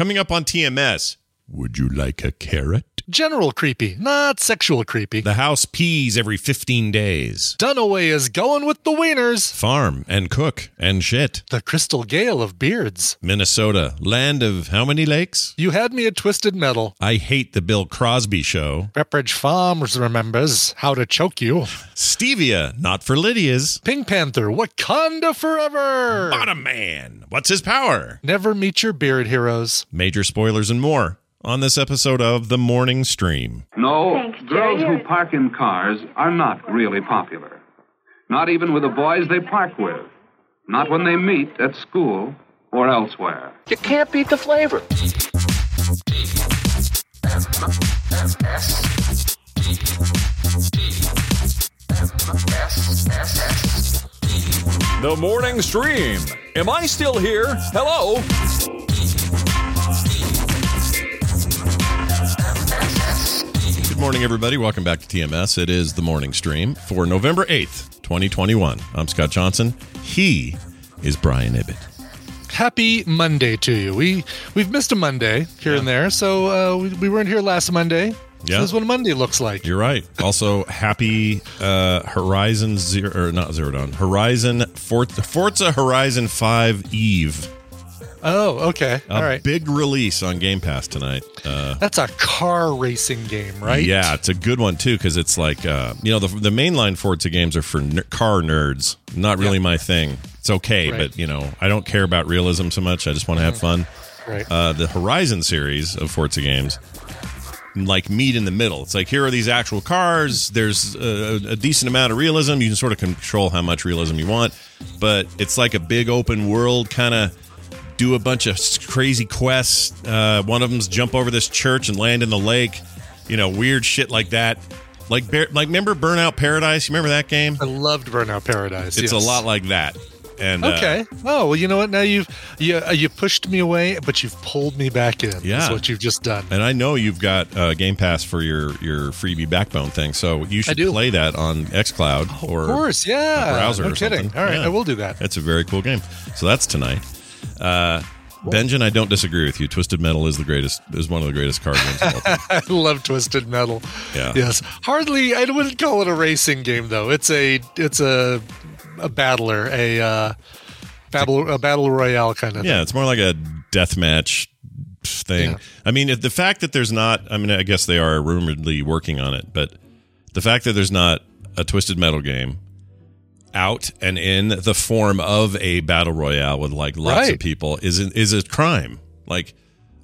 Coming up on TMS, would you like a carrot? General creepy, not sexual creepy. The house pees every 15 days. Dunaway is going with the wieners. Farm and cook and shit. The Crystal Gayle of beards. Minnesota, land of how many lakes? You had me at Twisted Metal. I hate the Bill Crosby show. Pepperidge Farms remembers how to choke you. Stevia, not for Lydia's. Pink Panther, Wakanda forever. Bottom Man, what's his power? Never meet your beard heroes. Major spoilers and more on this episode of The Morning Stream. No, Thanks, girls who park in cars are not really popular. Not even with the boys they park with. Not when they meet at school or elsewhere. You can't beat the flavor. The morning stream. Am I still here? Hello? Morning, everybody. Welcome back to TMS. It is The Morning Stream for November 8th, 2021. I'm Scott Johnson. He is Brian Ibbett. Happy Monday to you. We we've missed a Monday here and there, so uh, we, we weren't here last Monday. Yeah. So this is what a Monday looks like. You're right. Also, happy uh, Horizon Zero, or not Zero Dawn, Horizon Forza, Forza Horizon 5 Eve. Oh, okay. A All right. big release on Game Pass tonight. Uh, That's a car racing game, right? Yeah, it's a good one too because it's like uh, you know the the mainline Forza games are for ner- car nerds. Not really my thing. It's okay, Right. but you know I don't care about realism so much. I just want to have fun. Right. Uh, the Horizon series of Forza games like meet in the middle. It's like here are these actual cars. There's a, a decent amount of realism. You can sort of control how much realism you want, but it's like a big open world kind of do a bunch of crazy quests. Uh, one of them's jump over this church and land in the lake. You know, weird shit like that. Like, Bear- like remember Burnout Paradise? You remember that game? I loved Burnout Paradise. It's yes. a lot like that. And uh, Okay. Oh well, you know what? Now you've you uh, you pushed me away, but you've pulled me back in. Yeah. That's what you've just done. And I know you've got uh, Game Pass for your your freebie Backbone thing, so you should play that on XCloud or of course, yeah. browser no or kidding. something. All right, Yeah. I will do that. That's a very cool game. So that's tonight. Uh, Benjamin, I don't disagree with you. Twisted Metal is the greatest. Is one of the greatest card games of all time. I love Twisted Metal. Yeah. Yes. Hardly. I wouldn't call it a racing game though. It's a it's a a battler, a uh, battle a battle royale kind of. Thing. Yeah, it's more like a deathmatch thing. Yeah. I mean, the fact that there's not, I mean, I guess they are rumoredly working on it, but the fact that there's not a Twisted Metal game out and in the form of a battle royale with like lots of people is is a crime. Like,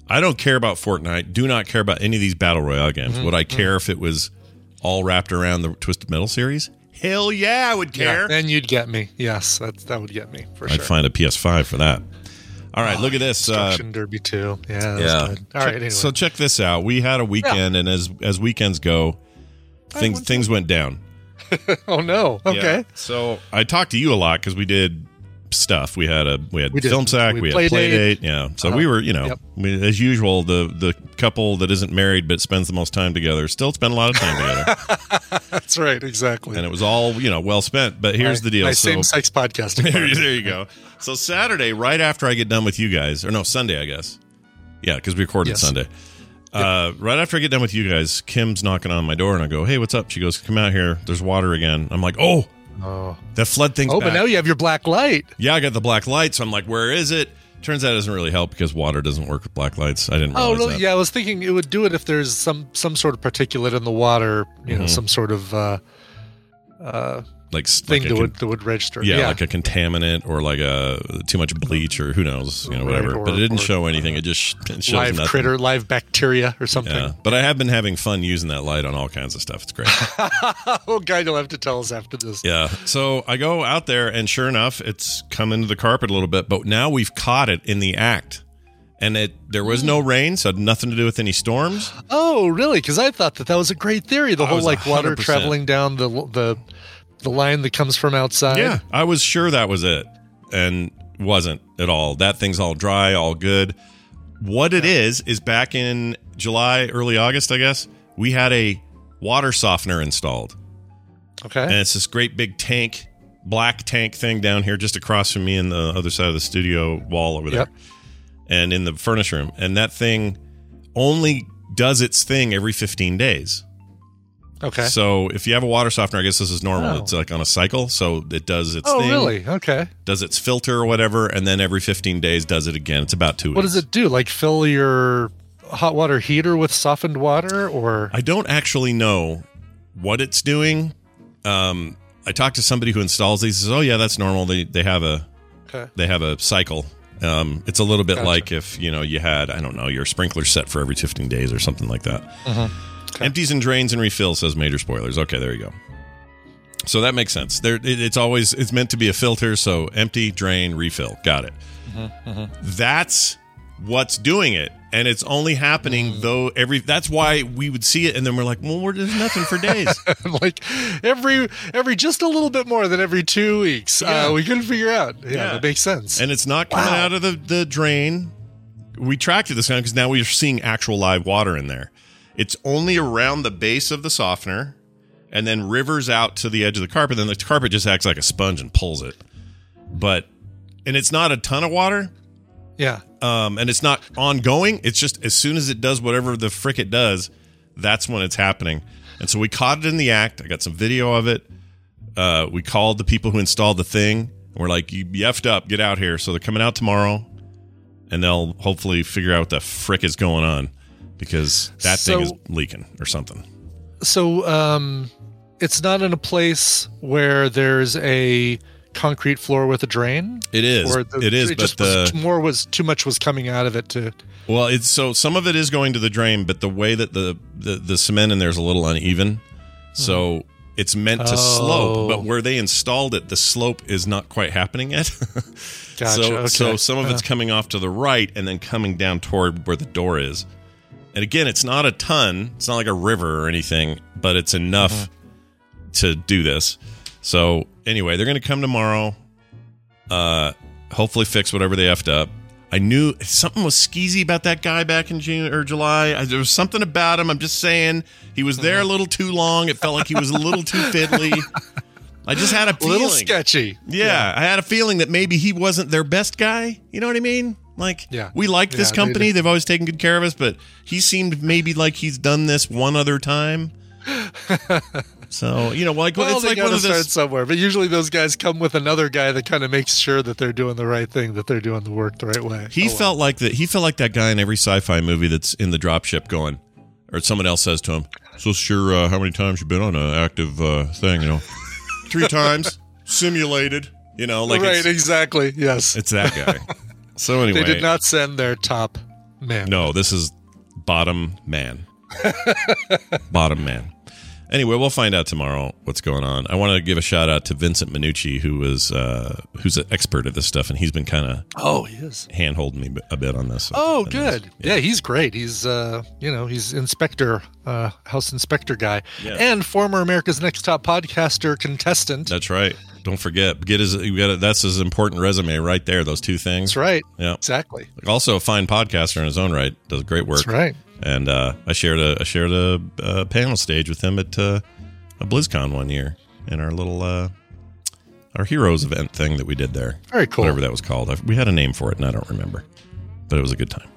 I don't care about Fortnite. Do not care about any of these battle royale games. Mm-hmm, Would I care if it was all wrapped around the Twisted Metal series? Hell yeah, I would care. Yeah, then you'd get me. Yes, that that would get me for sure. I'd find a PS5 for that. All right, look at this. Uh, Derby two. Yeah. That's Good. All Check- right. Anyway. So check this out. We had a weekend, and as as weekends go, things went things went down. oh no. Okay. Yeah. So I talked to you a lot because we did stuff. We had a we had We film sack. We We, had play date. Yeah. So Uh-huh. we were you know Yep. we, as usual the the couple that isn't married but spends the most time together still spend a lot of time together, That's right. Exactly. and it was all you know well spent. But here's My- the deal. My so same sex podcasting. there, there you go. So Saturday, right after I get done with you guys, or no Sunday, I guess. Yeah, because we recorded Yes. Sunday. Uh, right after I get done with you guys, Kim's knocking on my door, and I go, "Hey, what's up?" She goes, "Come out here. There's water again." I'm like, "Oh, Oh. that flood thing's Oh, back." but now you have your black light. yeah, I got the black light, so I'm like, "Where is it?" Turns out it doesn't really help because water doesn't work with black lights. I didn't Oh, really? that. Yeah, I was thinking it would do it if there's some some sort of particulate in the water. You know, some sort of uh, uh, Like thing like that con- would that would register. yeah, like a contaminant or like a too much bleach or who knows, you know, Right, whatever. or- but it didn't or- show anything. Uh, it just it shows live nothing. critter, live bacteria, or something. Yeah, but I have been having fun using that light on all kinds of stuff. It's great. oh, God, you'll have to tell us after this. Yeah. So I go out there, and sure enough, it's come into the carpet a little bit. But now we've caught it in the act, and it there was no mm. rain, so nothing to do with any storms. Oh, really? Because I thought that that was a great theory. The I whole like water traveling down the the the line that comes from outside. Yeah, I was sure that was it, and wasn't at all. That thing's all dry, all good. What it is is back in July, early August, I guess. We had a water softener installed. Okay. and it's this great big tank, black tank thing down here, just across from me in the other side of the studio wall over there. Yep. and in the furnace room, and that thing only does its thing every 15 days. Okay. So if you have a water softener, I guess this is normal. Oh. It's like on a cycle, so it does its oh, thing, really? Okay. does its filter or whatever, and then every 15 days does it again. It's about two What weeks. does it do? Like fill your hot water heater with softened water, or I don't actually know what it's doing. Um, I talked to somebody who installs these. Says, "Oh yeah, that's normal. They they have a okay. they have a cycle. Um, it's a little bit Gotcha. like if you know you had I don't know your sprinkler set for every 15 days or something like that. Uh-huh. Okay. Empties and drains and refills says major spoilers. Okay, there you go. So that makes sense. There, it, it's always it's meant to be a filter. So empty, drain, refill. Got it. Mm-hmm, That's what's doing it, and it's only happening Mm. though every. That's why we would see it, and then we're like, well, we're, there's nothing for days. like every every just a little bit more than every two weeks. Yeah. Uh, we couldn't figure out. Yeah, Yeah. that makes sense. and it's not coming Wow. out of the, the drain. We tracked it this time because now we're seeing actual live water in there. It's only around the base of the softener and then rivers out to the edge of the carpet. Then the carpet just acts like a sponge and pulls it. But, and it's not a ton of water yeah. um, and it's not ongoing. It's just as soon as it does whatever the frick it does, that's when it's happening. And so we caught it in the act. I got some video of it. Uh, we called the people who installed the thing. And we're like, you effed up. Get out here. So they're coming out tomorrow, and they'll hopefully figure out what the frick is going on because that thing is leaking or something. So um, it's not in a place where there's a concrete floor with a drain. It is. Or the- it is. It but the was, more was too much was coming out of it to. Well, it's so some of it is going to the drain, but the way that the the, the cement in there is a little uneven, so it's meant to slope. Oh. But where they installed it, the slope is not quite happening yet. Gotcha. so okay. so some of it's Uh, coming off to the right and then coming down toward where the door is. And again, it's not a ton. It's not like a river or anything, but it's enough Mm-hmm. to do this. So anyway, they're going to come tomorrow. Uh, hopefully fix whatever they effed up. I knew something was skeezy about that guy back in June or July. I, there was something about him. I'm just saying he was there a Mm-hmm. little too long. It felt like he was a little too fiddly. I just had a a little sketchy. Yeah, I had a feeling that maybe he wasn't their best guy. You know what I mean? Like, Yeah. we like this Yeah, company. do. They've always taken good care of us, but he seemed maybe like he's done this one other time. so you know, like Well, it's they like one to of start those. somewhere. But usually those guys come with another guy that kind of makes sure that they're doing the right thing, that they're doing the work the right way. He Oh, felt like that. He felt like that guy in every sci-fi movie that's in the dropship going, or someone else says to him, "So sure, uh, how many times you've been on an active uh, thing? You know, three times simulated. You know, like right, exactly. Yes. it's that guy." So anyway, They did not send their top man. No, this is bottom man. bottom man. Anyway, we'll find out tomorrow what's going on. I want to give a shout out to Vincent Minucci, who was uh, who's an expert at this stuff, and he's been kind of Oh, he is. hand holding me a bit on this. Oh, good. Yeah. he's great. He's uh, you know, he's inspector, uh, house inspector guy, Yeah. and former America's Next Top Podcaster contestant. That's right. Don't forget, get his. You got that's his important resume right there. Those two things. That's right. Yeah. Exactly. Also, a fine podcaster in his own right. Does great work. That's right. And uh, I shared a I shared a, uh panel stage with him at uh, a BlizzCon one year in our little uh, our heroes event thing that we did there. Very cool. Whatever that was called. I, we had a name for it, and I don't remember, but it was a good time.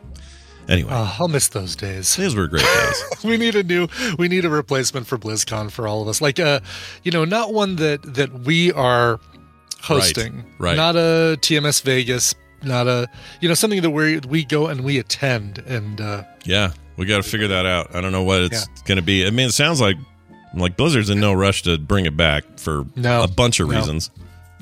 Anyway, Oh, I'll miss those days. Those were great days. we need a new we need a replacement for BlizzCon for all of us. Like uh you know, not one that that we are hosting. right. Not a TMS Vegas, not a you know, something that we we go and we attend and uh yeah, we got to figure that out. I don't know what it's going to be. I mean, it sounds like like Blizzard's in no rush to bring it back for No, a bunch of no. reasons.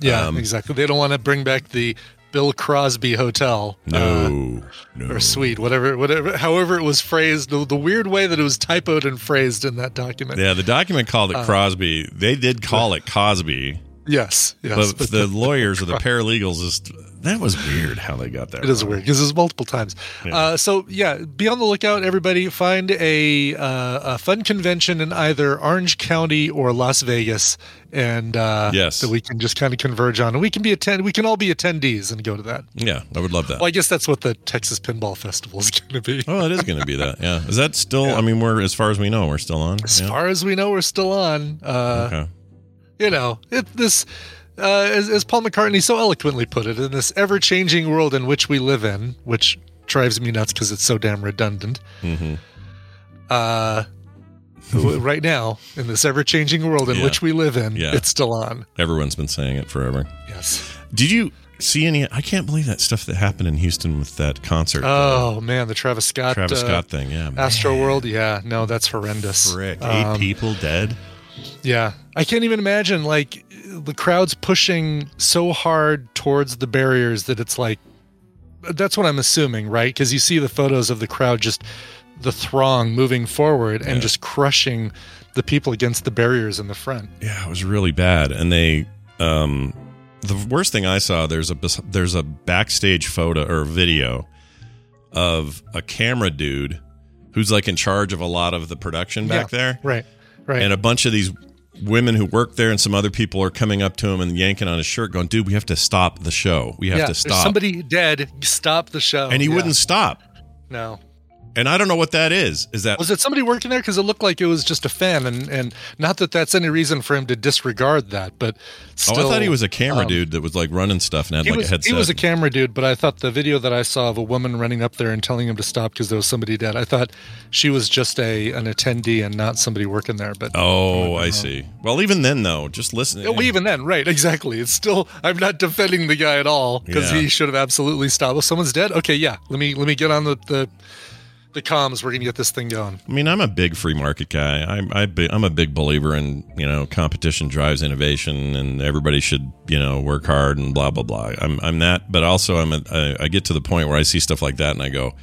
yeah, Um, exactly. They don't want to bring back the Bill Crosby Hotel. uh, No, no. or suite, whatever, whatever, however it was phrased, the, the weird way that it was typoed and phrased in that document. Yeah, the document called it Uh, Crosby. They did call it Cosby, Yes, yes, but the lawyers or the paralegals just that was weird how they got that. It is wrong. weird because it's multiple times. Uh, so yeah, be on the lookout, everybody. Find a uh, a fun convention in either Orange County or Las Vegas, and uh, Yes. that we can just kind of converge on. And we can be attend. We can all be attendees and go to that. Yeah, I would love that. Well, I guess that's what the Texas Pinball Festival is going to be. Oh, it is going to be that. Yeah, is that still? I mean, we're as far as we know, we're still on. As Yeah. far as we know, we're still on. Uh, Okay. You know, it this. Uh, as, as Paul McCartney so eloquently put it, in this ever-changing world in which we live in, which drives me nuts because it's so damn redundant. hmm Uh, right now, in this ever changing world in Yeah. which we live in, Yeah. it's still on. Everyone's been saying it forever. Yes. Did you see any? I can't believe that stuff that happened in Houston with that concert. Oh man, the Travis Scott, Travis uh, Scott thing. Yeah, Astro World. Yeah, no, that's horrendous. Frick. Eight Um, people dead. Yeah, I can't even imagine like the crowd's pushing so hard towards the barriers that it's like that's what I'm assuming, right? Because you see the photos of the crowd just the throng moving forward and Yeah. just crushing the people against the barriers in the front. Yeah, it was really bad. And they, um, the worst thing I saw there's a there's a backstage photo or video of a camera dude who's like in charge of a lot of the production back Yeah, there, Right. Right. and a bunch of these women who work there and some other people are coming up to him and yanking on his shirt, going, "Dude, we have to stop the show. We have yeah, to stop." somebody dead. Stop the show. and he Yeah. wouldn't stop. No. And I don't know what that is. Is that Was it somebody working there? Because it looked like it was just a fan, and and not that that's any reason for him to disregard that, but still, oh, I thought he was a camera um, dude that was like running stuff and had like was, a headset. he was a camera dude, but I thought the video that I saw of a woman running up there and telling him to stop because there was somebody dead. I thought she was just a an attendee and not somebody working there. But oh, I see. Well, even then though, just listen. Oh, even then, right? Exactly. It's still. I'm not defending the guy at all because Yeah. he should have absolutely stopped. Well, someone's dead. Okay, yeah. Let me let me get on the the, the comms. We're gonna get this thing going. I mean, I'm a big free market guy. I'm I, I'm a big believer in you know competition drives innovation, and everybody should you know work hard and blah blah blah. I'm I'm that, but also I'm a, I, I get to the point where I see stuff like that and I go,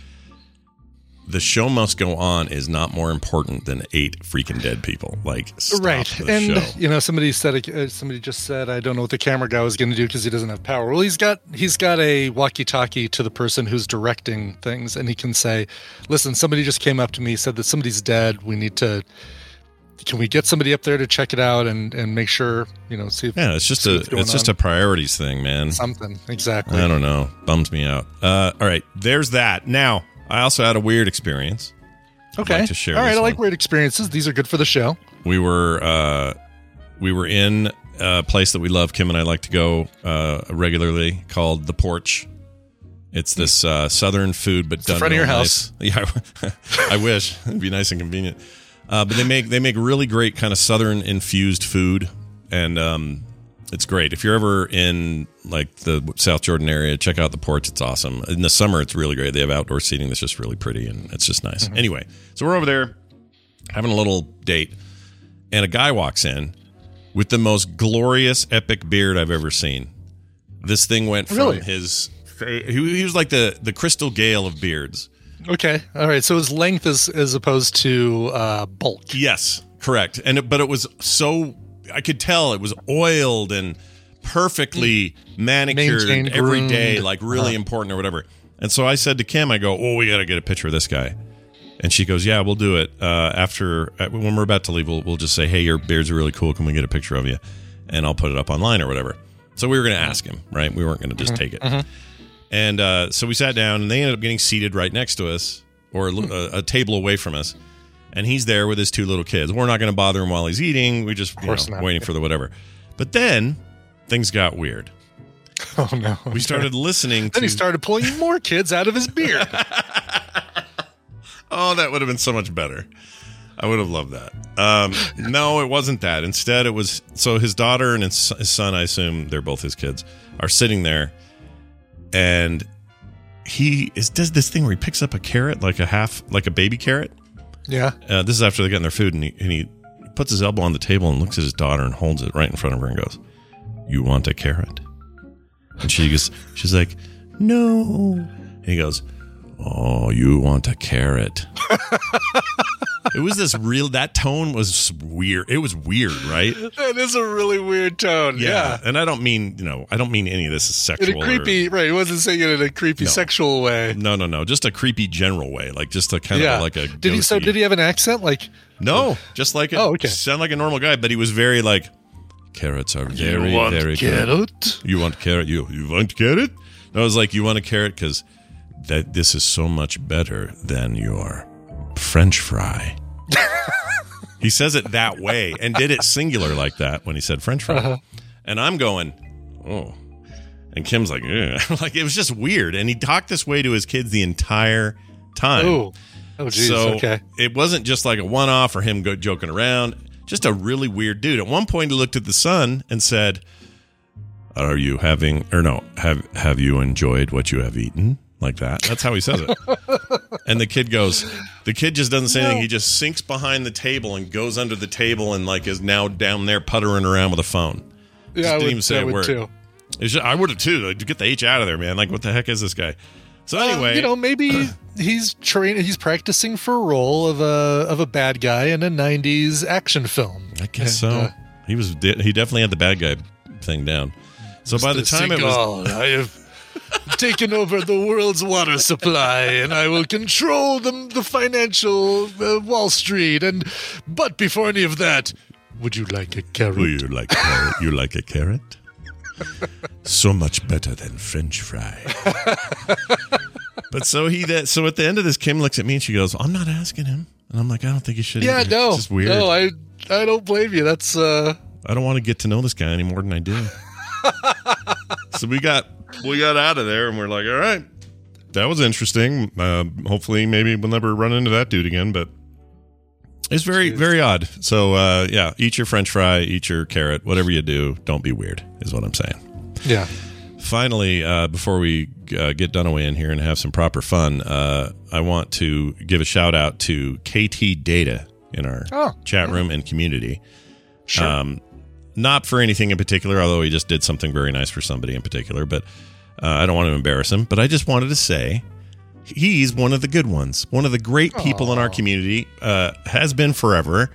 the show must go on is not more important than eight freaking dead people. Like stop right the and show. you know somebody said uh, somebody just said i don't know what the camera guy was going to do because he doesn't have power well he's got he's got a walkie-talkie to the person who's directing things and he can say listen somebody just came up to me said that somebody's dead we need to can we get somebody up there to check it out and and make sure you know see if Yeah, it's just a it's just on. a priorities thing, man. something exactly I don't know. Bums me out. Uh, all right, there's that. Now, I also had a weird experience. okay. like to share all right i like one. weird experiences. These are good for the show. We were uh we were in a place that we love. Kim and i like to go uh regularly called the porch. It's this uh southern food but done front of your real house. nice. yeah i wish. It'd be nice and convenient. Uh but they make they make really great kind of southern infused food. And um it's great. If you're ever in like the south jordan area check out the porch it's awesome in the summer it's really great they have outdoor seating that's just really pretty and it's just nice anyway so we're over there having a little date, and a guy walks in with the most glorious, epic beard I've ever seen. This thing went from Really? his. He, he was like the the Crystal Gayle of beards. okay all right so his length is as opposed to uh bulk Yes, correct. And it, but it was so I could tell it was oiled and perfectly manicured Maintained, every day, groomed. like really Uh-huh. important or whatever. And so I said to Kim, I go, "Oh, we got to get a picture of this guy." And she goes, "Yeah, we'll do it. Uh, after uh, when we're about to leave, we'll, we'll just say, "Hey, your beards are really cool. Can we get a picture of you?" And I'll put it up online or whatever. So we were going to ask him, right? We weren't going to just take it. And uh, so we sat down, and they ended up getting seated right next to us, or a, li- a, a table away from us. And he's there with his two little kids. We're not going to bother him while he's eating. We just you course know, not. waiting for the whatever. But then things got weird. oh no We started listening to. then he started pulling more kids out of his beard Oh, that would have been so much better. I would have loved that. Um, no, it wasn't that. Instead, it was so his daughter and his, his son, I assume they're both his kids, are sitting there, and he is does this thing where he picks up a carrot, like a half, like a baby carrot. yeah Uh, this is after they got their food, and he, and he puts his elbow on the table and looks at his daughter and holds it right in front of her and goes, "You want a carrot?" And she goes, she's like, "No." And he goes, "Oh, you want a carrot?" it was this real. That tone was weird. It was weird, right? That is a really weird tone. Yeah. And I don't mean, you know, I don't mean any of this is sexual. In a or- creepy, right. He wasn't saying it in a creepy No. sexual way. no, no, no. Just a creepy general way, like just a kind yeah. of like a. did he? So did he have an accent? Like, No, just like a, Oh, okay. sound like a normal guy, but he was very like carrots are very very good. carrot? You want carrot? You you want carrot? And I was like, you want a carrot because that this is so much better than your French fry. he says it that way and did it singular like that when he said French fry, Uh-huh. and I'm going, oh. And Kim's like, "Ugh." like it was just weird. And he talked this way to his kids the entire time. Oh, oh, geez. so okay. it wasn't just like a one off or him go joking around. Just a really weird dude. At one point, he looked at the sun and said, "Are you having or no have have you enjoyed what you have eaten?" Like that. That's how he says it. and the kid goes. The kid just doesn't say anything. He just sinks behind the table and goes under the table and like is now down there puttering around with a phone. Yeah, I didn't would, even say I a word. too. It's just- I would have too. Like, get the H out of there, man. Like, what the heck is this guy? So Uh, anyway, you know, maybe he's train he's practicing for a role of a of a bad guy in a '90s action film. I guess so. Uh, he was. de- He definitely had the bad guy thing down. So by the Mr. time it was, I have taken over the world's water supply, and I will control the the financial uh, Wall Street. And but before any of that, would you like a carrot? Oh, you like carrot? you like a carrot? So much better than French fry. but so he that so at the end of this, Kim looks at me and she goes, "I'm not asking him," and I'm like, "I don't think you should." Yeah, either. no, it's just weird. no, I I don't blame you. That's uh, I don't want to get to know this guy any more than I do. so we got we got out of there and we're like, all right, that was interesting. Uh, hopefully, maybe we'll never run into that dude again. But it's very very odd. So uh, yeah, eat your French fry, eat your carrot, whatever you do, don't be weird. Is what I'm saying. yeah. Finally, uh, before we uh, get Dunaway in here and have some proper fun, uh, I want to give a shout out to KT Data in our Oh, chat room and community. Sure. Um, not for anything in particular, although he just did something very nice for somebody in particular. But uh, I don't want to embarrass him. But I just wanted to say he's one of the good ones, one of the great people in our community. Uh, has been forever,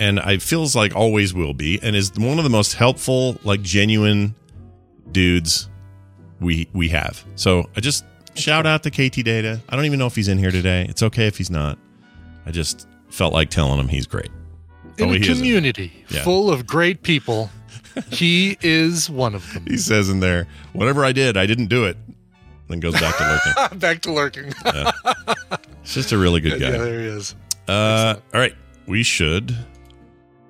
and I feels like always will be, and is one of the most helpful, like genuine dudes we we have. So I just shout out to KT Data. I don't even know if he's in here today. It's okay if he's not. I just felt like telling him he's great. in Oh, a community Yeah. full of great people, he is one of them. He says in there, whatever I did, I didn't do it. Then goes back to lurking. Back to lurking. It's just a really good guy. yeah, there he is. Uh, all right, we should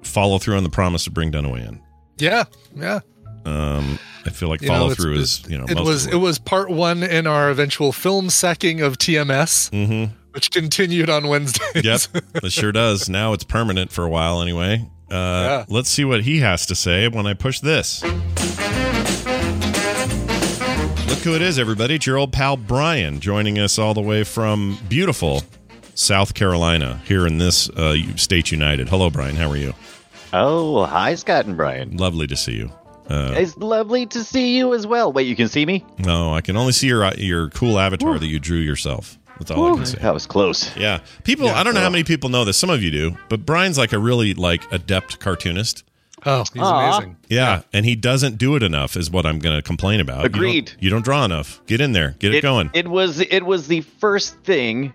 follow through on the promise to bring Dunaway in. Yeah, yeah. Um, I feel like You follow through is you know it was it was part one in our eventual film sacking of TMS, Mm-hmm. which continued on Wednesdays. Yep, it sure does. Now it's permanent for a while anyway. Uh, Yeah. Let's see what he has to say when I push this. Look who it is, everybody. It's your old pal Brian joining us all the way from beautiful South Carolina here in this uh, state united. Hello, Brian. How are you? Oh, hi, Scott and Brian. Lovely to see you. Uh, It's lovely to see you as well. Wait, you can see me? no, I can only see your uh, your cool avatar that you drew yourself. That's all I can see. That was close. Yeah, people. Yeah, I don't know how many people know this. Some of you do, but Brian's like a really like adept cartoonist. Oh, he's Aw. amazing. Yeah, and he doesn't do it enough, is what I'm going to complain about. You don't- Agreed. You don't, draw enough. Get in there. Get it, going. It was it was the first thing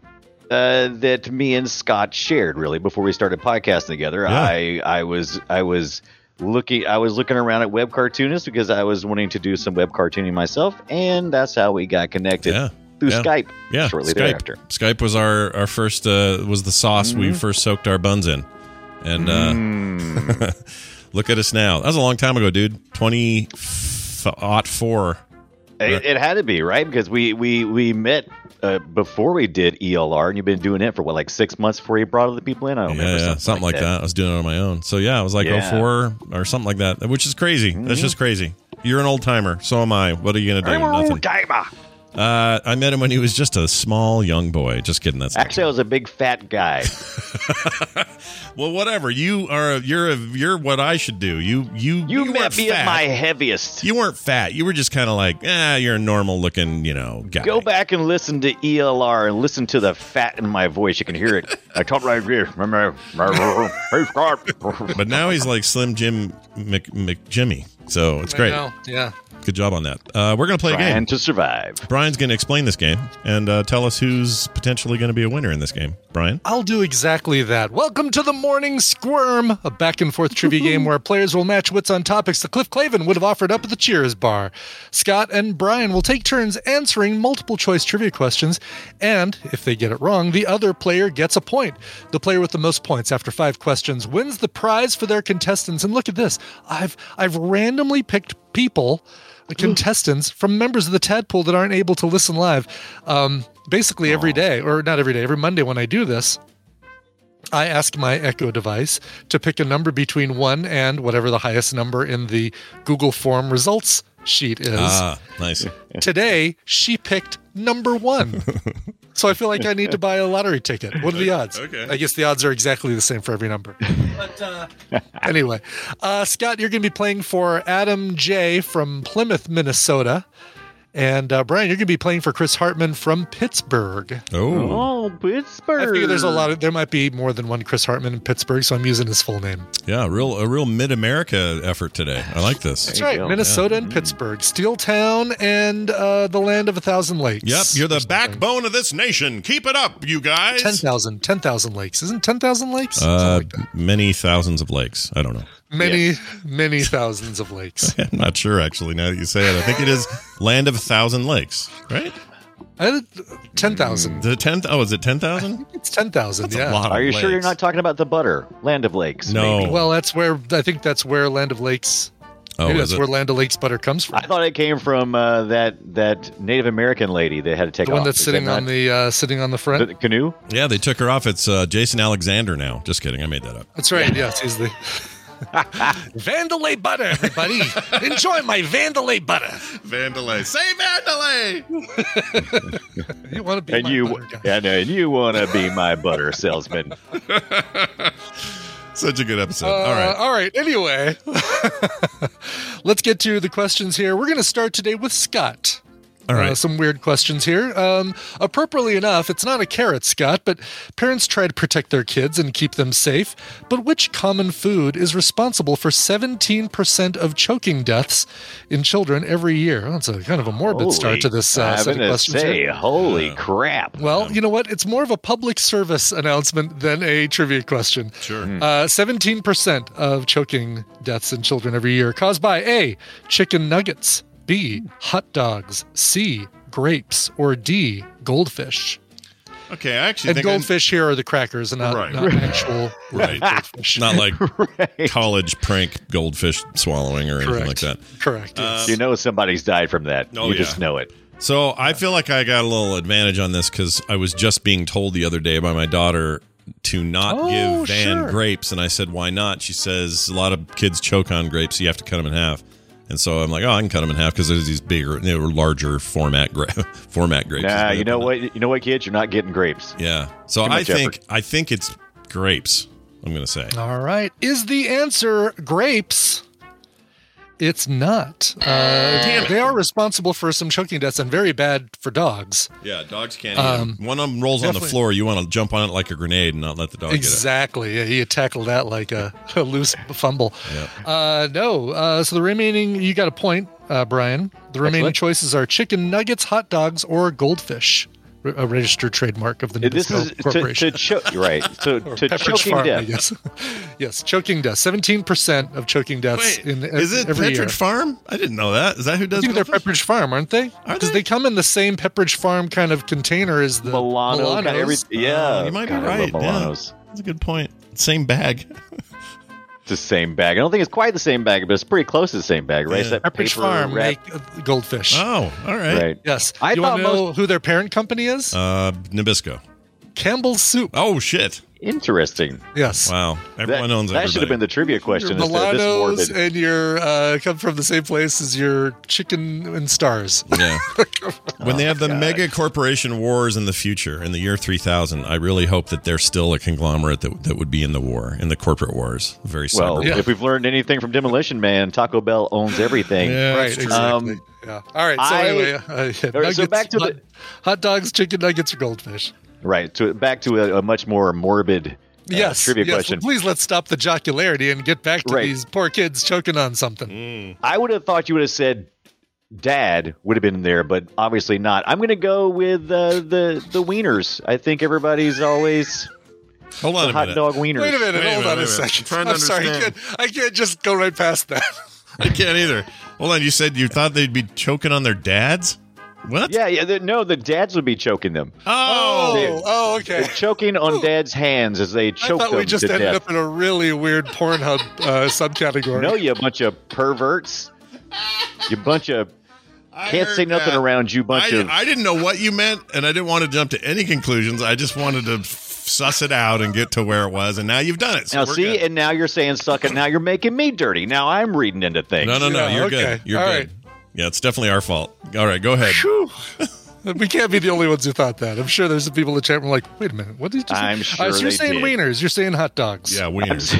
uh, that me and Scott shared really before we started podcasting together. Yeah. I I was I was looking I was looking around at web cartoonists because I was wanting to do some web cartooning myself, and that's how we got connected Yeah. through Yeah. Skype. yeah, shortly Skype. thereafter. Skype was our our first uh, was the sauce we first soaked our buns in, and uh, Mm. look at us now. That was a long time ago, dude. Twenty ought four. It, it had to be right because we we we met uh, before we did ELR, and you've been doing it for what like six months before you brought other people in. I don't Yeah, remember yeah, something, like that. I was doing it on my own. So yeah, I was like Yeah. oh four or something like that, which is crazy. That's just crazy. You're an old timer. So am I. What are you gonna do? I'm Nothing. Timer. Uh, I met him when he was just a small young boy. Just kidding. That's not Actually, I was a big fat guy. Well, whatever. You are. You're. A, you're what I should do. You. You. You, met me fat. at my heaviest. You weren't fat. You were just kind of like, ah, you're a normal looking, you know, guy. Go back and listen to ELR and listen to the fat in my voice. You can hear it. I talk like this. Remember? Hey, Scott. But now he's like Slim Jim Mc, McJimmy. So it's I great. know, Yeah. Good job on that. Uh, we're gonna play a game. To survive. Brian's gonna explain this game and uh, tell us who's potentially gonna be a winner in this game. Brian. I'll do exactly that. Welcome to the Morning Squirm, a back and forth trivia game where players will match wits on topics that Cliff Clavin would have offered up at the Cheers bar. Scott and Brian will take turns answering multiple choice trivia questions, and if they get it wrong, the other player gets a point. The player with the most points after five questions wins the prize for their contestants. And look at this. I've I've randomly picked people contestants from members of the tadpole that aren't able to listen live. Um, basically, every day, or not every day, every Monday when I do this, I ask my Echo device to pick a number between one and whatever the highest number in the Google Form results sheet is. Ah, nice. Today, she picked number one. so I feel like I need to buy a lottery ticket. What are the odds? Okay. I guess the odds are exactly the same for every number. But uh, anyway, uh, Scott, you're going to be playing for Adam J from Plymouth, Minnesota. And uh, Brian, you're going to be playing for Chris Hartman from Pittsburgh. Oh, Oh, Pittsburgh. I figure there's a lot of there might be more than one Chris Hartman in Pittsburgh, so I'm using his full name. yeah, real a real mid America effort today. I like this. That's right, go. Minnesota and Pittsburgh, Steel Town, and uh, the land of a thousand lakes. Yep, you're the backbone of this nation. Keep it up, you guys. 10,000 10,000 lakes. Isn't 10,000 lakes? Uh, like many thousands of lakes. I don't know. Many, many thousands of lakes. I'm not sure actually. Now that you say it, I think it is land of a thousand lakes, right? I had 10,000. The tenth? Oh, is it ten thousand? It's 10,000, yeah. a lot. Are of you sure you're not talking about the butter, Land of Lakes? No. maybe? Well, that's where, I think that's where Land of Lakes, Oh, maybe is that's it? where Land of Lakes butter comes from. I thought it came from uh, that that Native American lady that had to take The one off. that's Is sitting that on the, uh, sitting on the front. the canoe. yeah, they took her off. It's uh, Jason Alexander now. Just kidding. I made that up. That's right. Yes, he's the Vandelay butter, everybody. Enjoy my Vandelay butter. Vandelay. Say Vandelay. You want to be And my you, butter guy. and, and you want to be my butter salesman. Such a good episode. Uh, All right. All right. Anyway, let's get to the questions here. We're going to start today with Scott. All right. Uh, some weird questions here. Um, appropriately enough, it's not a carrot, Scott, but parents try to protect their kids and keep them safe. But which common food is responsible for 17% of choking deaths in children every year? That's a kind of a morbid start to this uh, set of questions. say, here. holy crap! Well, you know what? It's more of a public service announcement than a trivia question. Sure. Uh, 17% of choking deaths in children every year caused by A, chicken nuggets, B, hot dogs, C, grapes, or D, goldfish. Okay. I actually And think I- goldfish here are the crackers and not, Right. not actual Right. goldfish. not like Right. college prank goldfish swallowing or anything like that. Correct. yes. You know somebody's died from that. Oh, you yeah. just know it. So I feel like I got a little advantage on this because I was just being told the other day by my daughter to not Oh, give Van sure. grapes, and I said, "Why not?" She says, "A lot of kids choke on grapes, so you have to cut them in half." And so I'm like, "Oh, I can cut them in half because there's these bigger, you know, larger format gra- format grapes." Nah, you know better. what? You know what, kids? You're not getting grapes. Yeah. So Too I think effort. I think it's grapes. I'm gonna say. All right. Is the answer grapes? It's not. Uh, they are responsible for some choking deaths and very bad for dogs. Yeah, dogs can't. Um, One of them rolls on the floor. You want to jump on it like a grenade and not let the dog get Exactly. Yeah, he tackled that like a, a loose fumble. Yep. Uh, no. Uh, so the remaining, you got a point, uh, Brian. The remaining Excellent. choices are chicken nuggets, hot dogs, or goldfish. Re- A registered trademark of the This Nabisco is to, Corporation. to choke. Right. So Or to Pepperidge choking Farm, I death. guess. yes, choking death. Seventeen percent of choking deaths Wait, in is it every Pepperidge year. Farm? I didn't know that. Is that who I does? think they're Pepperidge Farm, aren't they? Are Because they? they come in the same Pepperidge Farm kind of container as the Milano, kind of Milanos. everything. Yeah, Oh, you might be God, I love right, yeah. Milanos. That's a good point. Same bag. It's the same bag. I don't think it's quite the same bag, but it's pretty close to the same bag, right? It's Yeah. that Pepperidge paper Farm wrap- make goldfish. Oh, all right. Right. Yes. I you want to know most- who their parent company is? Uh, Nabisco. Campbell's Soup. Oh shit! Interesting. Yes. Wow, everyone that, owns that everybody. should have been the trivia question Your instead of this Milanos and your uh, come from the same place as your chicken and stars. Yeah. when they have the God. mega corporation wars in the future, in the year 3000, I really hope that they're still a conglomerate that, that would be in the war, in the corporate wars. Very Well. Yeah. if we've learned anything from Demolition Man, Taco Bell owns everything. Yeah, right. Exactly. Um, yeah. All right. So I- anyway, uh, yeah, All right, so back to hot, the- hot dogs, chicken nuggets, or goldfish. Right. To back to a, a much more morbid uh, yes. trivia yes. question. Well, please let's stop the jocularity and get back to Right. these poor kids choking on something. Mm. I would have thought you would have said dad would have been there, but obviously not. I'm going to go with uh, the the wieners. I think everybody's always Hold on the a hot minute. dog wieners. Wait a minute. Wait a hold minute, on wait a a second. I'm trying to I'm sorry. I understand. can't, I can't just go right past that. I can't either. Hold on. You said you thought they'd be choking on their dads? What? Yeah, yeah. The, no, the dads would be choking them. Oh. Oh, oh, okay. They're choking on dad's hands as they I choke thought them we just ended death. up in a really weird Pornhub uh, subcategory. No, you bunch of perverts. You bunch of I can't say nothing that. around you. Bunch I, of I didn't know what you meant, and I didn't want to jump to any conclusions. I just wanted to suss it out and get to where it was, and now you've done it. So now see, good. and now you're saying suck it. Now you're making me dirty. Now I'm reading into things. no, no, no, Yeah, you're okay. good. You're All good. right. Yeah, it's definitely our fault. All right, go ahead. We can't be the only ones who thought that. I'm sure there's some people in the chat room like, wait a minute, what did you just I'm say? sure so you're they saying did. wieners, you're saying hot dogs. Yeah, wieners.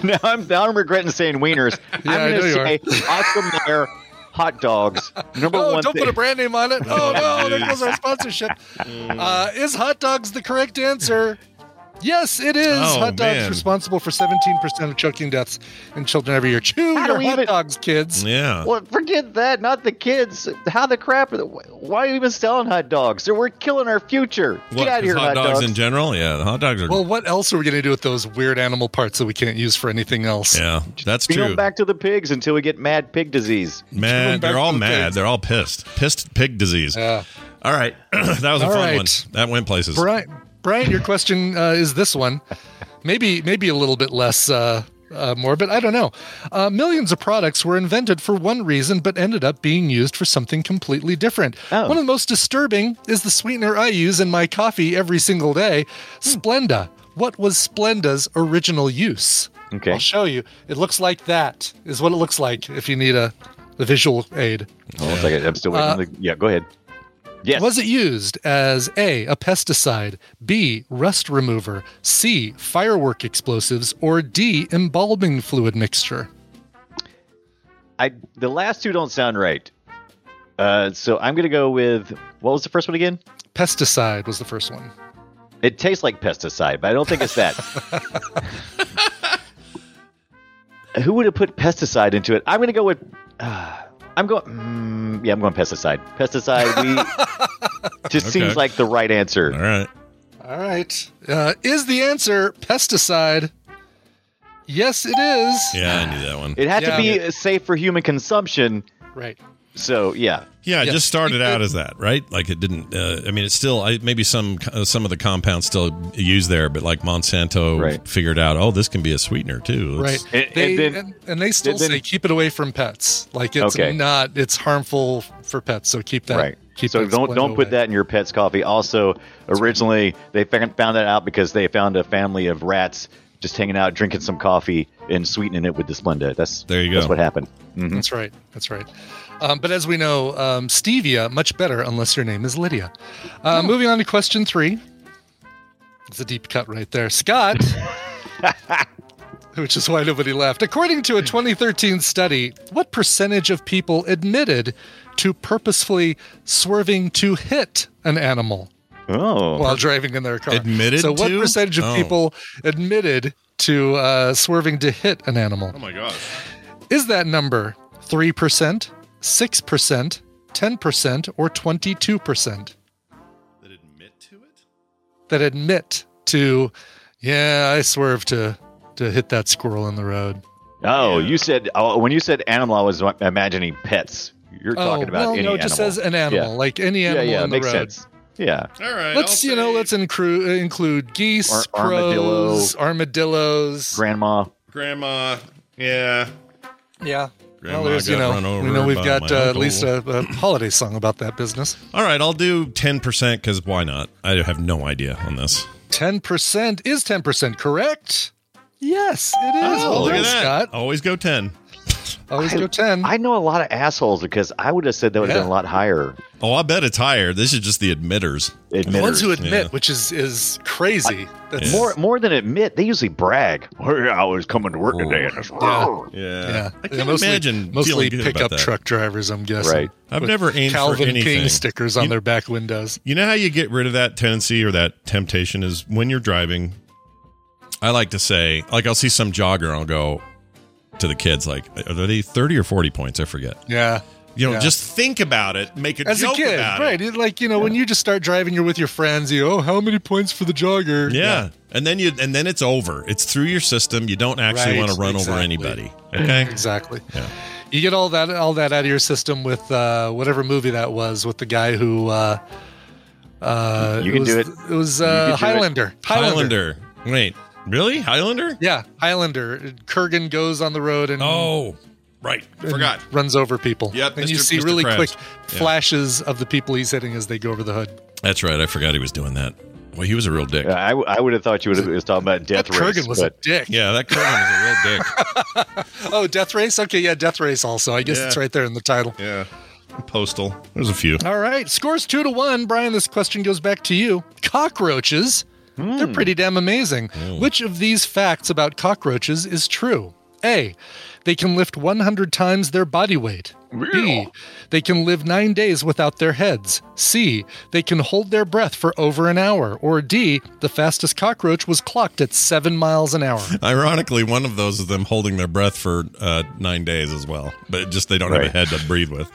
now I'm now I'm regretting saying wieners. Yeah, I I'm know going you to say Oscar Mayer hot dogs. Number Oh, one don't thing. put a brand name on it. Oh no, there goes our sponsorship. Uh, is hot dogs the correct answer? Yes, it is. Oh, hot dogs man. responsible for 17% of choking deaths in children every year. Chew How do your we hot even- dogs, kids. yeah. Well, forget that. Not the kids. How the crap? Are the, why are you even selling hot dogs? So we're killing our future. What, Get out of here, 'cause hot, hot dogs, dogs. in general. Yeah, the hot dogs are. Well, what else are we going to do with those weird animal parts that we can't use for anything else? yeah, that's Bring true. them back to the pigs until we get mad pig disease. Going Mad. They're all the mad. pigs. They're all pissed. Pissed pig disease. Yeah. All right, that was a All fun right. one. That went places. Brian, Brian, your question uh, is this one. Maybe, maybe a little bit less uh, uh, morbid. I don't know. Uh, millions of products were invented for one reason, but ended up being used for something completely different. Oh. One of the most disturbing is the sweetener I use in my coffee every single day, Splenda. What was Splenda's original use? Okay. I'll show you. It looks like that. Is what it looks like if you need a, a visual aid. Hold on a second. I'm still waiting. Uh, on the, yeah, go ahead. Yes. Was it used as A, a pesticide, B, rust remover, C, firework explosives, or D, embalming fluid mixture? I the last two don't sound right. Uh, so I'm gonna go with what was the first one again? Pesticide was the first one. It tastes like pesticide, but I don't think it's that. Who would have put pesticide into it? I'm gonna go with. Uh, I'm going. Mm, yeah, I'm going pesticide. Pesticide. We just Okay. seems like the right answer. All right. All right. Uh, is the answer pesticide? Yes, it is. Yeah, I knew that one. It had Yeah. to be safe for human consumption. Right. So yeah, Yeah, it Yes. just started out as that, right? Like it didn't. Uh, I mean, it's still I, maybe some uh, some of the compounds still used there, but like Monsanto Right. figured out, oh, this can be a sweetener too. Right. It's- And- and they, then- and, and they still then- say keep it away from pets. Like it's Okay. not. It's harmful for pets. So keep that. right. Keep so don't don't put that in your pet's coffee. Also, originally they found found that out because they found a family of rats just hanging out drinking some coffee and sweetening it with the Splenda. That's There you go. That's what happened. Mhm. That's right. That's right. Um, but as we know, um, stevia much better unless your name is Lydia. Uh, Moving on to question three. It's a deep cut right there, Scott. which is why nobody laughed. According to a 2013 study, what percentage of people admitted to purposefully swerving to hit an animal Oh, while driving in their car? Admitted So, what to? percentage of Oh. people admitted to uh, swerving to hit an animal? oh my god. Is that number 3%, 6%, 10%, or 22% That admit to it? that admit to, yeah, I swerved to, to hit that squirrel in the road? oh, you said oh, when you said animal, I was imagining pets. You're talking about Oh, well, any no, animal. it just says an animal, Yeah. like any yeah, animal yeah, in the makes road. sense. Yeah, All right. Let's I'll you know, let's include include geese, Ar- armadillo. crows, armadillos. grandma. grandma. Yeah. yeah. Grandma well, there's you know, run we know we've got uh, at least a, a holiday song about that business. All right, I'll do ten percent because why not? I have no idea on this. Ten percent is ten percent correct. Yes, it is. Oh, well look done, at that! Scott. Always go ten. Always go ten. I know a lot of assholes because I would have said that would have Yeah. been a lot higher. Oh, I bet it's higher. This is just the admitters. The ones who admit, yeah. which is is crazy. That's More more than admit, they usually brag. Oh, yeah, I was coming to work oh. today. And it's Yeah. Oh. Yeah, yeah. I can't mostly, imagine mostly pickup truck drivers. I'm guessing. Right. I've With never aimed for Calvin anything. King stickers on You- their back windows. You know how you get rid of that tendency or that temptation is when you're driving. I like to say, like, I'll see some jogger and I'll go to the kids, like, are they 30 or 40 points? I forget. Yeah. You know, Yeah. just think about it, make a As a joke kid, about right? it. It, like you know, when you just start driving, you're with your friends. You oh, how many points for the jogger? Yeah. And then you and then it's over. It's through your system. You don't actually Right, want to run over anybody. Okay? exactly. Yeah. You get all that all that out of your system with uh, whatever movie that was with the guy who. Uh, uh, You can was, do it. It was uh, can it. Highlander. Highlander. Highlander. Wait. Really? Highlander? Yeah, Highlander. Kurgan goes on the road and Oh. Right. and Forgot. runs over people. Yep, and you Mr. see Mr. really Krabs. quick Yeah. flashes of the people he's hitting as they go over the hood. That's right. I forgot he was doing that. Well, he was a real dick. Uh, I, I would have thought you would have was talking about death That race. Kurgan was a but dick. Yeah, that Kurgan was a real dick. Oh, Death Race. Okay, yeah, Death Race. Also, I guess Yeah. it's right there in the title. Yeah. Postal. There's a few. All right, scores two to one. Brian, this question goes back to you. Cockroaches. They're pretty damn amazing. Which of these facts about cockroaches is true? A. They can lift 100 times their body weight. B. They can live nine days without their heads. C. They can hold their breath for over an hour. Or D. The fastest cockroach was clocked at seven miles an hour. Ironically, one of those is them holding their breath for uh, nine days as well, but just they don't Right. have a head to breathe with.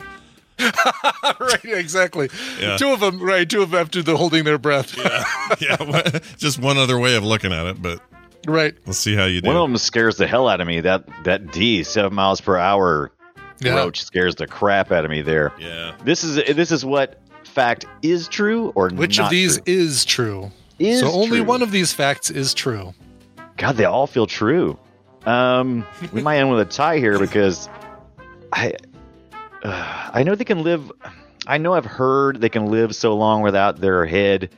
right, exactly. Yeah. Two of them, right? Two of them after the holding their breath. yeah, yeah. just one other way of looking at it, but right. Let's see how you do. one of them scares the hell out of me. That that D seven miles per hour Yeah. roach scares the crap out of me there. yeah. This is this is what fact is true or Which not of these true? is true? Is so only true. one of these facts is true. God, they all feel true. Um, we might end with a tie here because I uh, I know they can live. I know I've heard they can live so long without their head,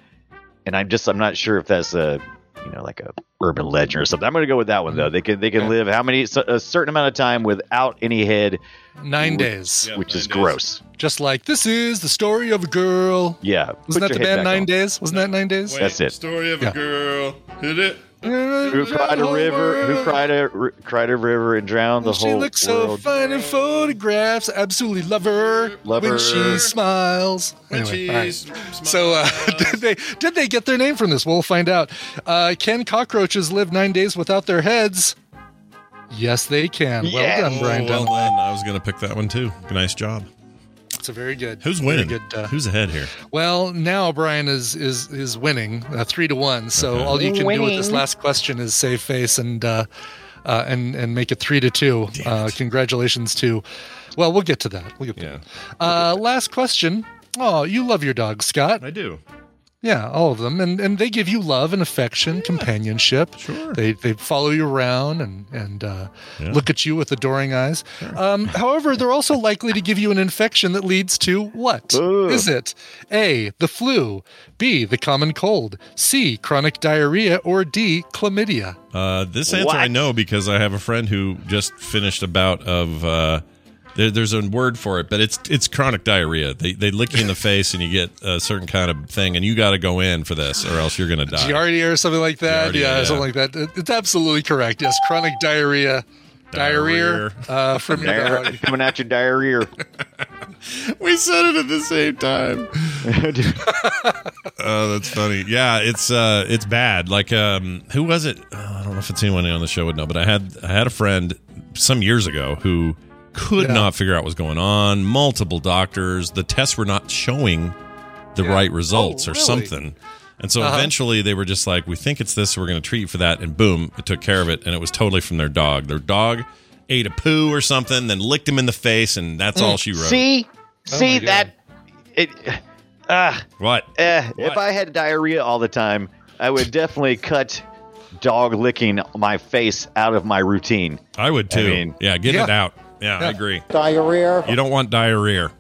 and I'm just I'm not sure if that's a you know like a urban legend or something. I'm going to go with that one though. They can they can Yeah. live how many so- a certain amount of time without any head, Nine Wh- days. Yeah, which nine is days. gross. Just like this is the story of a girl. Yeah, Wasn't put that the your band Nine on. Days? Wasn't that Nine Days? That's it. Story of Yeah. a girl. Hit it. Who cried a river? Who cried a r- cried a river and drowned the she whole She looks so fine in photographs. Absolutely love her Love when her. she smiles. When Anyway, she all right. smiles. So uh, did they did they get their name from this? We'll find out. Uh, can cockroaches live nine days without their heads? Yes, they can. Well Yeah. done, Oh, Brian well done. I was going to pick that one too. Nice job. It's a very good. Who's winning? Good, uh, Who's ahead here? Well, now Brian is is is winning uh, three to one. So Okay. all you can do with this last question is save face and uh, uh, and and make it three to two. Uh, congratulations to. Well, we'll get to that. We'll get to Yeah, that. Uh, last question. Oh, you love your dog, Scott. I do. Yeah, all of them, and and they give you love and affection, companionship. Sure. They they follow you around and and uh, Yeah. look at you with adoring eyes. Um, however, they're also likely to give you an infection that leads to what? Is Ugh. it A, the flu, B, the common cold, C, chronic diarrhea, or D, chlamydia? Uh, this answer I know because I have a friend who just finished a bout of. Uh, there, there's a word for it, but it's it's chronic diarrhea. They they lick you in the face and you get a certain kind of thing, and you got to go in for this, or else you're gonna die. Giardia or something like that? Giardia, yeah, yeah. something like that. It's absolutely correct. Yes, chronic diarrhea. Diarrhea, Diarrhea. uh, from your Diarrhea, coming at your diarrhea. We said it at the same time. Oh, that's funny. Yeah, it's uh, it's bad. Like, um, who was it? Oh, I don't know if it's anyone on the show would know, but I had I had a friend some years ago who could Yeah. not figure out what's going on. Multiple doctors, the tests were not showing the Yeah. right results Oh, or really? something. And so Uh-huh. eventually they were just like, we think it's this, so we're going to treat you for that. And boom, it took care of it. And it was totally from their dog. Their dog ate a poo or something, then licked him in the face, and that's all she wrote. See, see my that it. Ah, What? eh, if I had diarrhea all the time, I would definitely cut dog licking my face out of my routine. I would I too. mean- yeah, get it out. Yeah, I agree. diarrhea, You don't want diarrhea.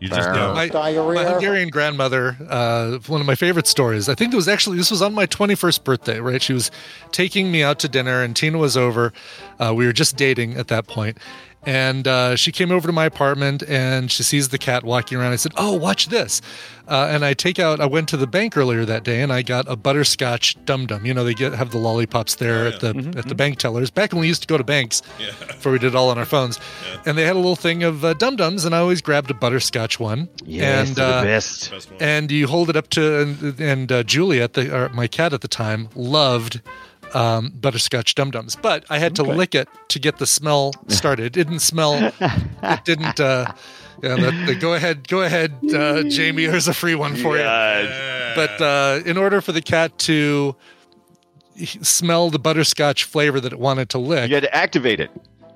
You just don't. My, my. Hungarian grandmother, uh, one of my favorite stories. I think it was actually this was on my 21st birthday, right? She was taking me out to dinner, and Tina was over. Uh, we were just dating at that point, and uh, she came over to my apartment, and she sees the cat walking around. I said, "Oh, watch this!" Uh, and I take out. I went to the bank earlier that day, and I got a butterscotch dum dum. You know, they get have the lollipops there at the at the bank tellers. Back when we used to go to banks, before we did it all on our phones, and they had a little thing of uh, dum dums, and I always grabbed a butterscotch one. Yes, and uh, the best. and you hold it up to and, and uh, Juliet, the or my cat at the time, loved um, butterscotch dum dums, but I had to lick it to get the smell started. It didn't smell. it didn't. Uh, yeah, the, the, go ahead, go ahead, uh, Jamie. Here's a free one for you. But uh, in order for the cat to smell the butterscotch flavor that it wanted to lick, You had to activate it.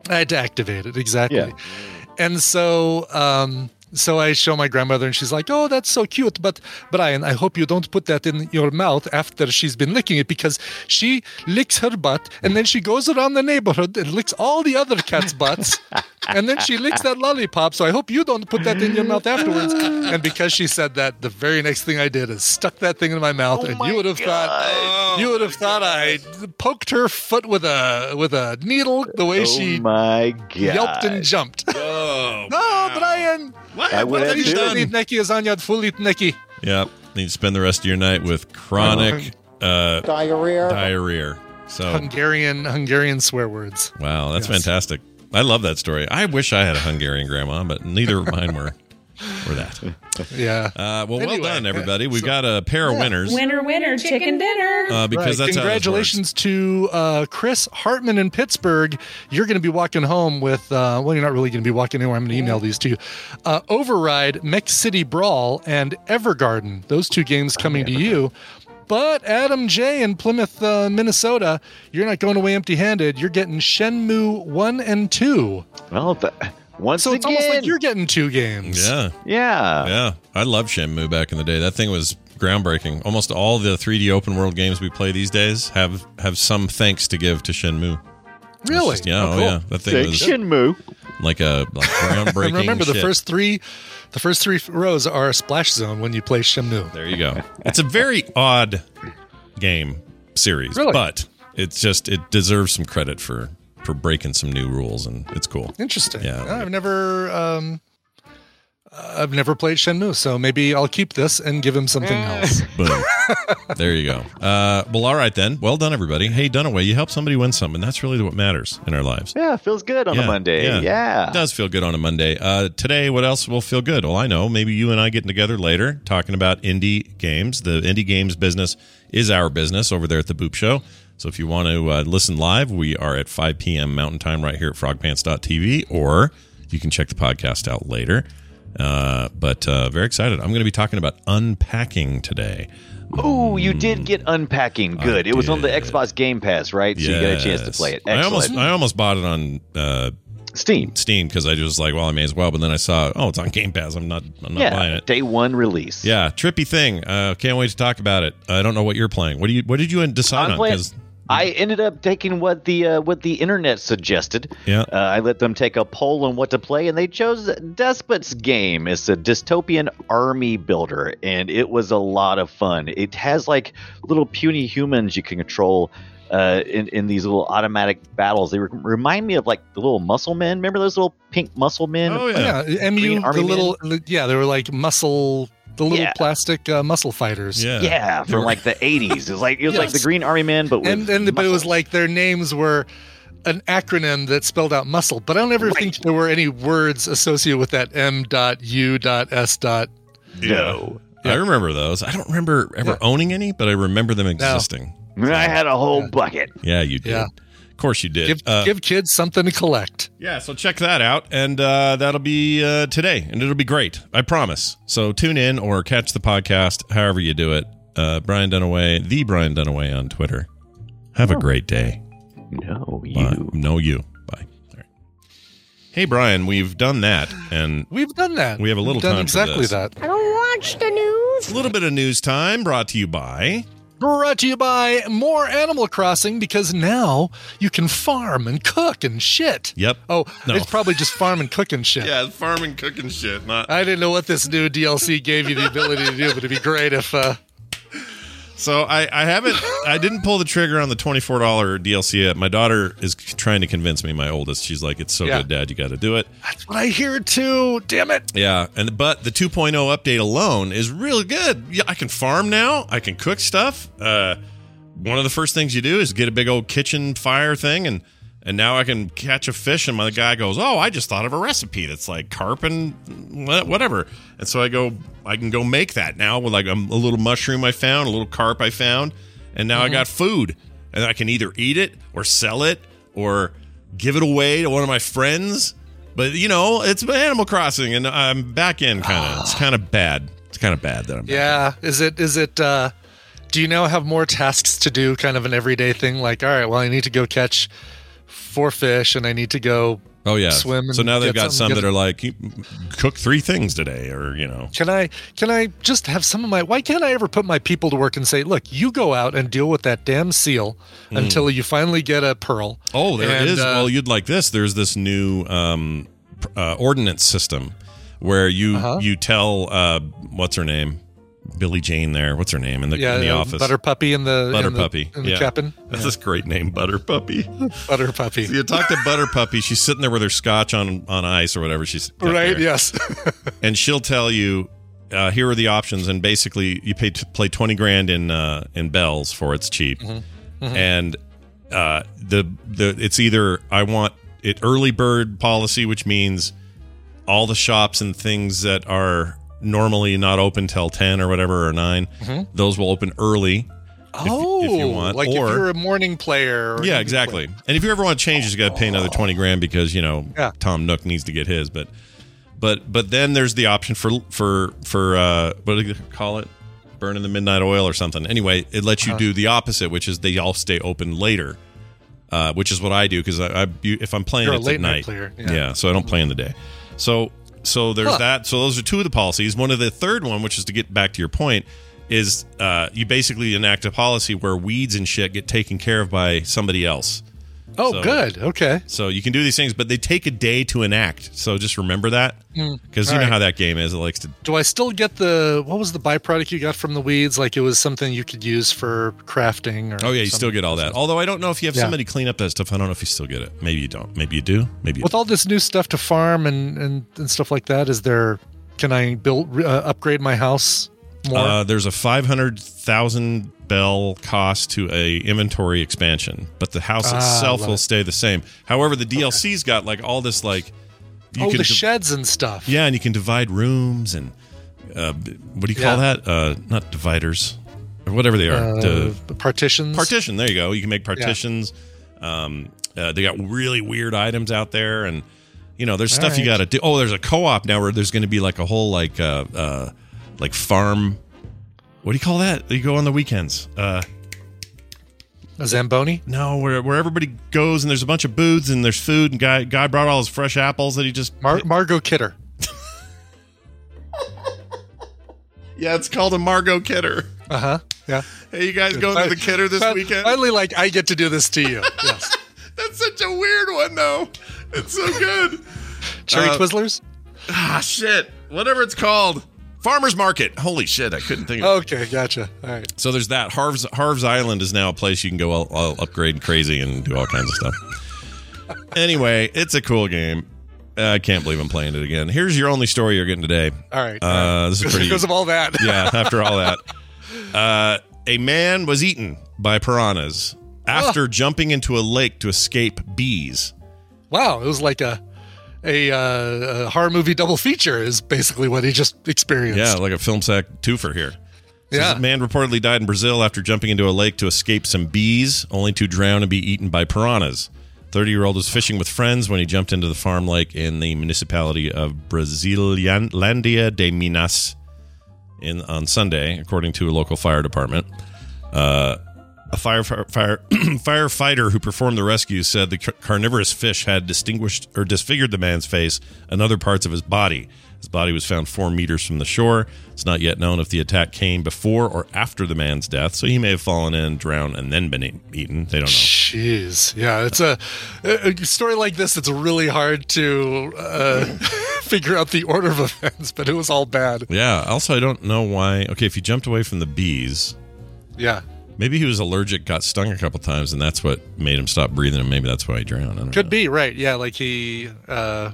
I had to activate it exactly. Yeah. And so, um, so I show my grandmother, and she's like, "Oh, that's so cute." But Brian, I hope you don't put that in your mouth after she's been licking it because she licks her butt, and then she goes around the neighborhood and licks all the other cats' butts, and then she licks that lollipop. So I hope you don't put that in your mouth afterwards. And because she said that, the very next thing I did is stuck that thing in my mouth, and you would have thought you would have thought I poked her foot with a with a needle the way Oh she my god! yelped and jumped. Brian! what? I would what have have you too. done? Fulit neki is onyad fulit neki. Yep. Need to spend the rest of your night with chronic uh, Diarrhea. diarrhea. So, Hungarian Hungarian swear words. wow, that's Yes. fantastic. I love that story. I wish I had a Hungarian grandma, but neither of mine were were that. Yeah. Uh, well, Anyway, well done, everybody. We've so- got a pair of winners Winner, winner, chicken dinner. uh, because Right. that's Congratulations to uh, Chris Hartman in Pittsburgh. You're going to be walking home with, uh, well, you're not really going to be walking anywhere. I'm going to email these to you. Uh, Override, Mech City Brawl, and Evergarden. Those two games coming to you. But Adam J in Plymouth, uh, Minnesota, you're not going away empty handed. You're getting Shenmue 1 and 2. Well, th- once So it's again, almost like you're getting two games. Yeah, yeah. yeah. I love Shenmue back in the day. That thing was groundbreaking. Almost all the 3D open world games we play these days have have some thanks to give to Shenmue. Really? just- yeah, Oh, oh, cool. yeah. That thing Say was Shinmu. like a like groundbreaking. And remember, the first three, the first three rows are a splash zone when you play Shenmue. There you go. It's a very odd game series, Really? but it's just it deserves some credit for for breaking some new rules, and it's cool. Interesting. Yeah. I've never, um, I've never played Shenmue, so maybe I'll keep this and give him something else. Boom. there you go. Uh, well, all right then. Well done, everybody. Hey, Dunaway, you helped somebody win something. That's really what matters in our lives. Yeah, feels good on a Monday. Yeah. It does feel good on a Monday. Uh, today, what else will feel good? Well, I know. Maybe you and I getting together later talking about indie games. The indie games business is our business over there at the Boop Show. So if you want to uh, listen live, we are at 5 p.m. Mountain Time right here at frogpants.tv, or you can check the podcast out later. Uh, but uh, very excited. I'm going to be talking about unpacking today. Oh, you did get unpacking. Good. It was on the. Xbox Game Pass, right? So you got a chance to play it. I almost, I almost bought it on uh, Steam. Steam because I just like, well, I may as well. But then I saw, oh, it's on Game Pass. I'm not, I'm not buying it. day one release. Yeah, trippy thing. Uh, can't wait to talk about it. I don't know what you're playing. What do you? What did you decide I'm on? playing- I ended up taking what the uh, what the internet suggested. Yeah. Uh, I let them take a poll on what to play, and they chose Despot's Game. It's a dystopian army builder, and it was a lot of fun. It has like little puny humans you can control. Uh, in, in these little automatic battles, they re- remind me of like the little muscle men. Remember those little pink muscle men? Oh, yeah. yeah, MU, Green the Army little, yeah, they were like muscle, the little Yeah. plastic uh, muscle fighters. yeah, Yeah, from like the '80s. It was like it was like the Green Army Man, but with and and but it was like their names were an acronym that spelled out muscle. But I don't ever think there were any words associated with that M dot U dot S dot. no. I remember those. I don't remember ever Yeah. owning any, but I remember them existing. I had a whole bucket. Yeah, you did. Yeah. Of course you did. Give Uh, give kids something to collect. yeah, so check that out, and uh, that'll be uh, today, and it'll be great. I promise. So tune in or catch the podcast, however you do it. Uh, Brian Dunaway, the Brian Dunaway on Twitter. Have a great day. No, you. Bye. No, you. Bye. All right. Hey, Brian, we've done that, and We've done that. We have a little We've done time for exactly this. that. I don't watch the news. a little bit of news time brought to you by. Brought to you by more Animal Crossing because now you can farm and cook and shit. Yep. Oh, No. it's probably just farm and cook and shit. Yeah, farming, cooking shit. Not I didn't know what this new DLC gave you the ability to do, but it'd be great if uh, So I, I haven't I didn't pull the trigger on the twenty four dollar DLC yet. My daughter is trying to convince me. My oldest, she's like, "It's so Yeah. good, Dad. You got to do it." that's what I hear too. Damn it. Yeah, and but the 2.0 update alone is really good. Yeah, I can farm now. I can cook stuff. Uh, one of the first things you do is get a big old kitchen fire thing, and and now I can catch a fish. And my guy goes, "Oh, I just thought of a recipe that's like carp and whatever." And so I go, I can go make that now with like a, a little mushroom I found, a little carp I found, and now I got food, and I can either eat it or sell it or give it away to one of my friends. But you know, it's Animal Crossing, and I'm back in kind of. It's kind of bad. It's kind of bad that I'm. Yeah. Is it is it uh do you now have more tasks to do, kind of an everyday thing like, all right, well I need to go catch four fish and I need to go Oh yeah. swim. And so now they've got some that are like cook three things today, or you know. Can I can I just have some of my why can't I ever put my people to work and say, look, you go out and deal with that damn seal until you finally get a pearl. Oh, there And, it is. uh, well, you'd like this. There's this new um, uh, ordinance system where you Uh-huh. you tell uh, what's her name, Billy Jane. There, what's her name in the, yeah, in the uh, office? Butter puppy in the Butter in the, Puppy. in the yeah. cabin. That's this great name, Butter Puppy. Butter puppy. you talk to Butter Puppy. She's sitting there with her scotch on on ice or whatever. She's Right, there. yes. and she'll tell you uh, here are the options and basically you pay to play 20 grand in uh, in bells for it's cheap and uh, the the it's either i want it early bird policy which means all the shops and things that are normally not open till 10 or whatever or 9 those will open early oh, if you want, like or- if you're a morning player. or yeah exactly and if you ever want changes you got to pay another 20 grand because you know Yeah. tom nook needs to get his but but but then there's the option for for for uh what do you call it burning the midnight oil or something anyway it lets you Uh-huh. do the opposite which is they all stay open later uh which is what i do because I, I if i'm playing You're it's late at night player, yeah. yeah. so i don't play in the day so so there's Huh. that so those are two of the policies one of the third one which is to get back to your point is uh, you basically enact a policy where weeds and shit get taken care of by somebody else. Oh, So- good. Okay. So you can do these things, but they take a day to enact. So just remember that because you All know right. how that game is. It likes to. Do I still get the what was the byproduct you got from the weeds? Like it was something you could use for crafting or Oh yeah, you still get all that. Although I don't know if you have Yeah. somebody clean up that stuff. I don't know if you still get it. Maybe you don't. Maybe you do. Maybe you With all this new stuff to farm and and, and stuff like that, is there can I build uh, upgrade my house more? Uh, there's a five hundred thousand bell cost to a inventory expansion, but the house Ah, itself will it. stay the same. However, the DLC's got like all this like you oh, can the div- sheds and stuff. yeah, and you can divide rooms and uh, what do you call Yeah. that? Uh, not dividers or whatever they are. Uh, The- partitions. partition. There you go. You can make partitions. Um, uh, they got really weird items out there, and you know, there's All stuff you got to do. Oh, there's a co-op now where there's going to be like a whole like uh, uh, like farm. What do you call that? You go on the weekends. Uh, A Zamboni. no, where where everybody goes and there's a bunch of booths and there's food and guy guy brought all his fresh apples that he just Mar- Margot Kidder. yeah, it's called a Margot Kidder. Uh huh. Yeah. Hey, you guys going to the Kidder this Fi- weekend? Finally, like I get to do this to you. Yes. That's such a weird one, though. It's so good. Cherry Uh, Twizzlers. Ah, shit. Whatever it's called. Farmer's Market. Holy shit, I couldn't think of it. Okay, gotcha. All right. So there's that. Harv's Harv's Island is now a place you can go all, all upgrade crazy and do all kinds of stuff. anyway, it's a cool game. I can't believe I'm playing it again. Here's your only story you're getting today. All right. Uh, this is pretty. because of all that. yeah, after all that. Uh, a man was eaten by piranhas after jumping into a lake to escape bees. Wow, it was like a a, uh, a horror movie double feature. Is basically what he just experienced. Yeah, like a film sack twofer here. Says Yeah. man reportedly died in Brazil after jumping into a lake to escape some bees, only to drown and be eaten by piranhas. 30 year old was fishing with friends when he jumped into the farm lake in the municipality of Brasilandia de Minas in on Sunday, according to a local fire department. Uh, a fire, fire, fire firefighter who performed the rescue said the carnivorous fish had distinguished or disfigured the man's face and other parts of his body. His body was found four meters from the shore. It's not yet known if the attack came before or after the man's death, so he may have fallen in, drowned, and then been eaten. They don't know. Jeez, yeah, it's a, a story like this. It's really hard to uh, figure out the order of events, but it was all bad. Yeah. Also, I don't know why. Okay, if he jumped away from the bees, Yeah, maybe he was allergic, got stung a couple times, and that's what made him stop breathing, and maybe that's why he drowned. I don't could know. be right. Yeah, like he uh,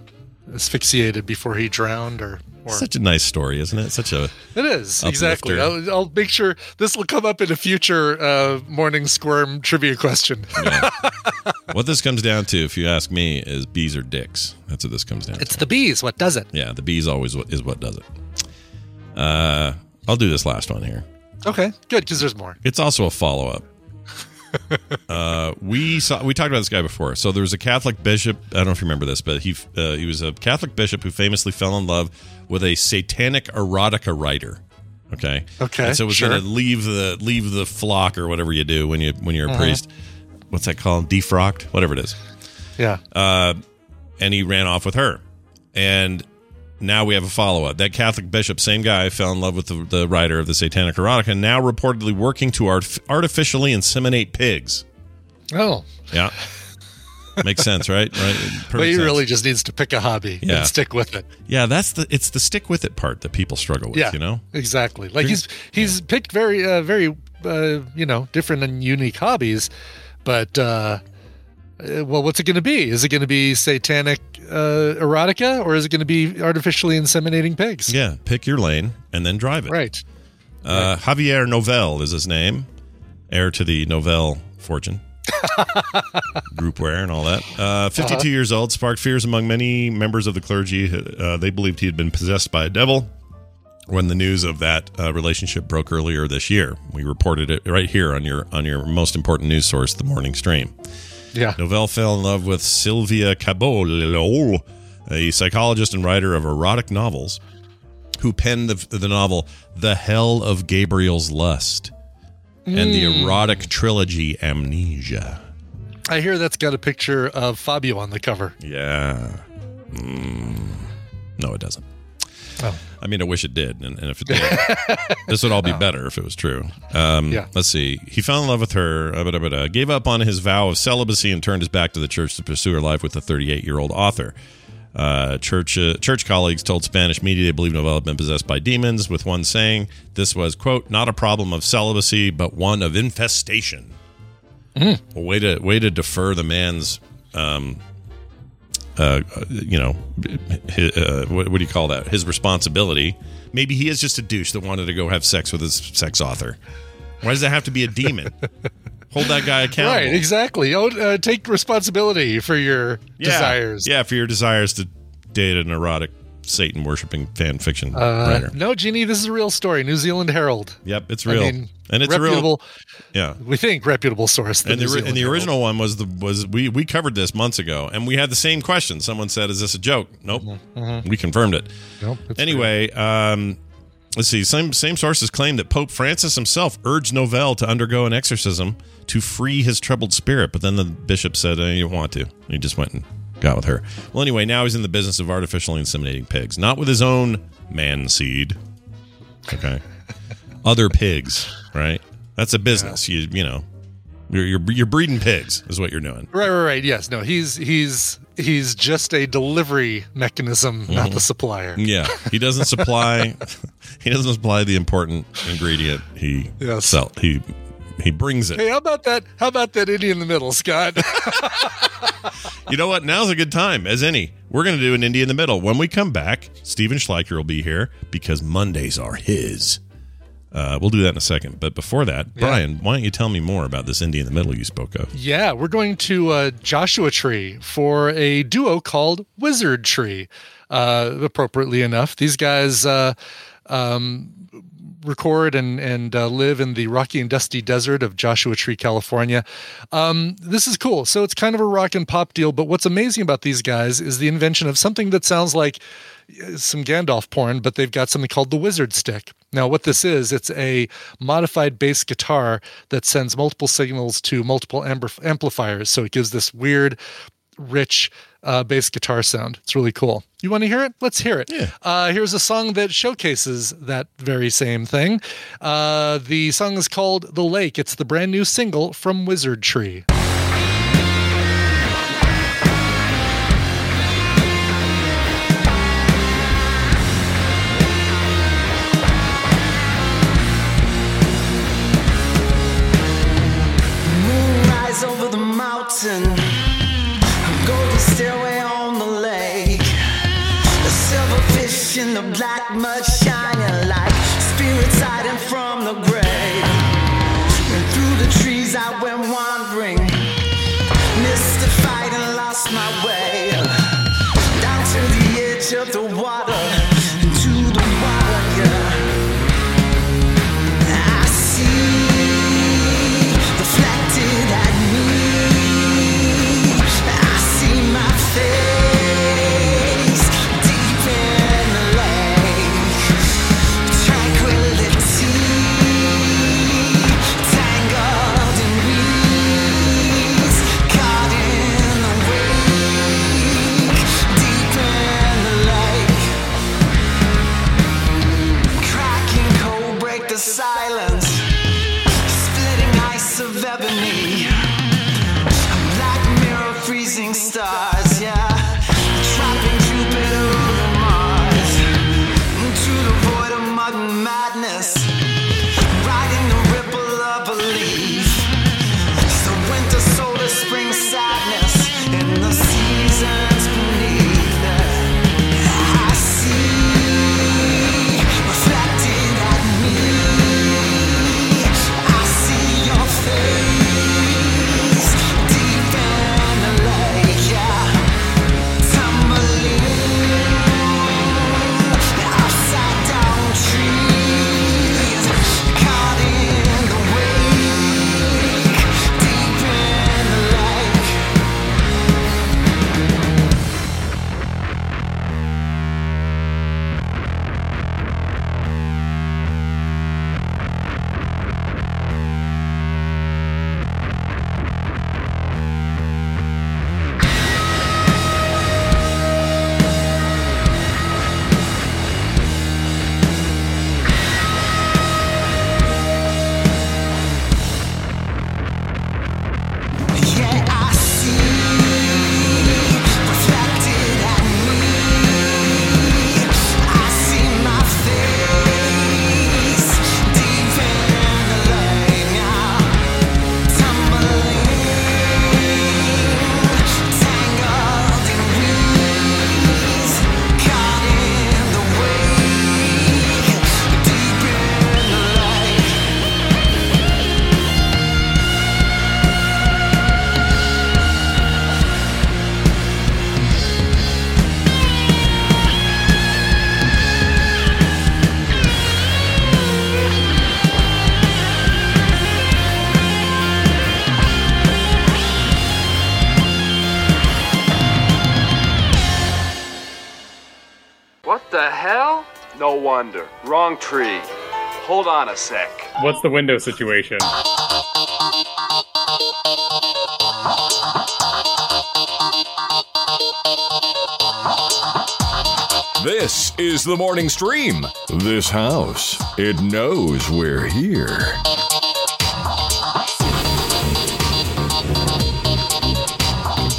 asphyxiated before he drowned, or or Such a nice story, isn't it? Such a it is exactly. I'll, I'll make sure this will come up in a future uh, morning squirm trivia question. what this comes down to, if you ask me, is bees or dicks. That's what this comes down it's to. the bees. What does it? Yeah, the bees always is what does it. Uh, I'll do this last one here. Okay, good because there's more. It's also a follow up. uh, we saw we talked about this guy before. So there was a Catholic bishop. I don't know if you remember this, but he uh, he was a Catholic bishop who famously fell in love with a satanic erotica writer. Okay. Okay, And so was sure. going to leave the leave the flock or whatever you do when you when you're a Uh-huh. priest. What's that called? Defrocked, whatever it is. Yeah. Uh, and he ran off with her. And now we have a follow up. That Catholic bishop, same guy, fell in love with the, the writer of the Satanic Erotica, now reportedly working to art- artificially inseminate pigs. Oh, Yeah. Makes sense, right? Right. Perfect but he sense. really just needs to pick a hobby Yeah. and stick with it. Yeah, that's the it's the stick with it part that people struggle with, Yeah, you know? exactly. Like he's he's picked very uh, very uh, you know different and unique hobbies, but uh, uh, well, what's it going to be? Is it going to be satanic uh, erotica or is it going to be artificially inseminating pigs? Yeah, pick your lane and then drive it. Right. Uh, Javier Novell is his name, heir to the Novell fortune. groupware and all that. Uh, 52 Uh-huh. years old, sparked fears among many members of the clergy. Uh, they believed he had been possessed by a devil when the news of that uh, relationship broke earlier this year. We reported it right here on your on your most important news source, the morning stream. Yeah. Novell fell in love with Sylvia Cabot, a psychologist and writer of erotic novels, who penned the, the novel The Hell of Gabriel's Lust and the erotic trilogy Amnesia. I hear that's got a picture of Fabio on the cover. Yeah. Mm. No, it doesn't. Oh. I mean, I wish it did, and, and if it did, this would all be better if it was true. Um, Yeah. Let's see. He fell in love with her, uh, but, but, uh, gave up on his vow of celibacy, and turned his back to the church to pursue her life with a 38 year old author. Uh, church uh, church colleagues told Spanish media they believe Novell had been possessed by demons, with one saying this was quote not a problem of celibacy, but one of infestation. Hmm. Well, way to way to defer the man's um, uh, you know, hi uh, what, what do you call that? His responsibility. Maybe he is just a douche that wanted to go have sex with his sex author. Why does that have to be a demon? Hold that guy accountable. Right, exactly. Oh, uh, take responsibility for your Yeah. desires. Yeah, for your desires to date an erotic Satan worshiping fan fiction Uh, writer. no, Jeannie, this is a real story. New Zealand Herald. Yep, it's I real, mean, and it's a real. reputable. Yeah, We think reputable source. and the, ori- Zealand and the Herald. original one was the was we we covered this months ago, and we had the same question. Someone said, "Is this a joke?" Nope, we confirmed it. Nope, Anyway, um, let's see. Same same sources claim that Pope Francis himself urged Novell to undergo an exorcism to free his troubled spirit, but then the bishop said he didn't want to. He just went and got with her. Well, anyway, now he's in the business of artificially inseminating pigs, not with his own man seed. Okay, other pigs, right? That's a business. You you know, you're, you're you're breeding pigs is what you're doing. Right, right, right. Yes, no, he's he's he's just a delivery mechanism, not Mm-hmm. the supplier. Yeah, he doesn't supply. he doesn't supply the important ingredient. He Yes. sell. He he brings it. Hey, how about that? How about that Indian in the middle, Scott? You know what? Now's a good time as any. We're going to do an indie in the middle. When we come back, Stephen Schleicher will be here because Mondays are his. Uh, we'll do that in a second. But before that, Brian, why don't you tell me more about this indie in the middle you spoke of? yeah, we're going to uh, Joshua Tree for a duo called Wizard Tree. Uh, appropriately enough, these guys. Uh, um, record and and uh, live in the rocky and dusty desert of Joshua Tree, California. Um, this is cool. So it's kind of a rock and pop deal. But what's amazing about these guys is the invention of something that sounds like uh, some Gandalf porn, but they've got something called the Wizard Stick. Now, what this is, it's a modified bass guitar that sends multiple signals to multiple amplifiers. So it gives this weird, rich uh, bass guitar sound. It's really cool. You want to hear it? Let's hear it. Yeah. Uh, here's a song that showcases that very same thing. Uh, the song is called The Lake. It's the brand new single from Wizard Tree. Black mud shining light. spirits hiding from the grave. And through the trees I went wandering, mystified and lost my way. Down to the edge of the tree. Hold on a sec. What's the window situation? This is the morning stream. This house, it knows we're here.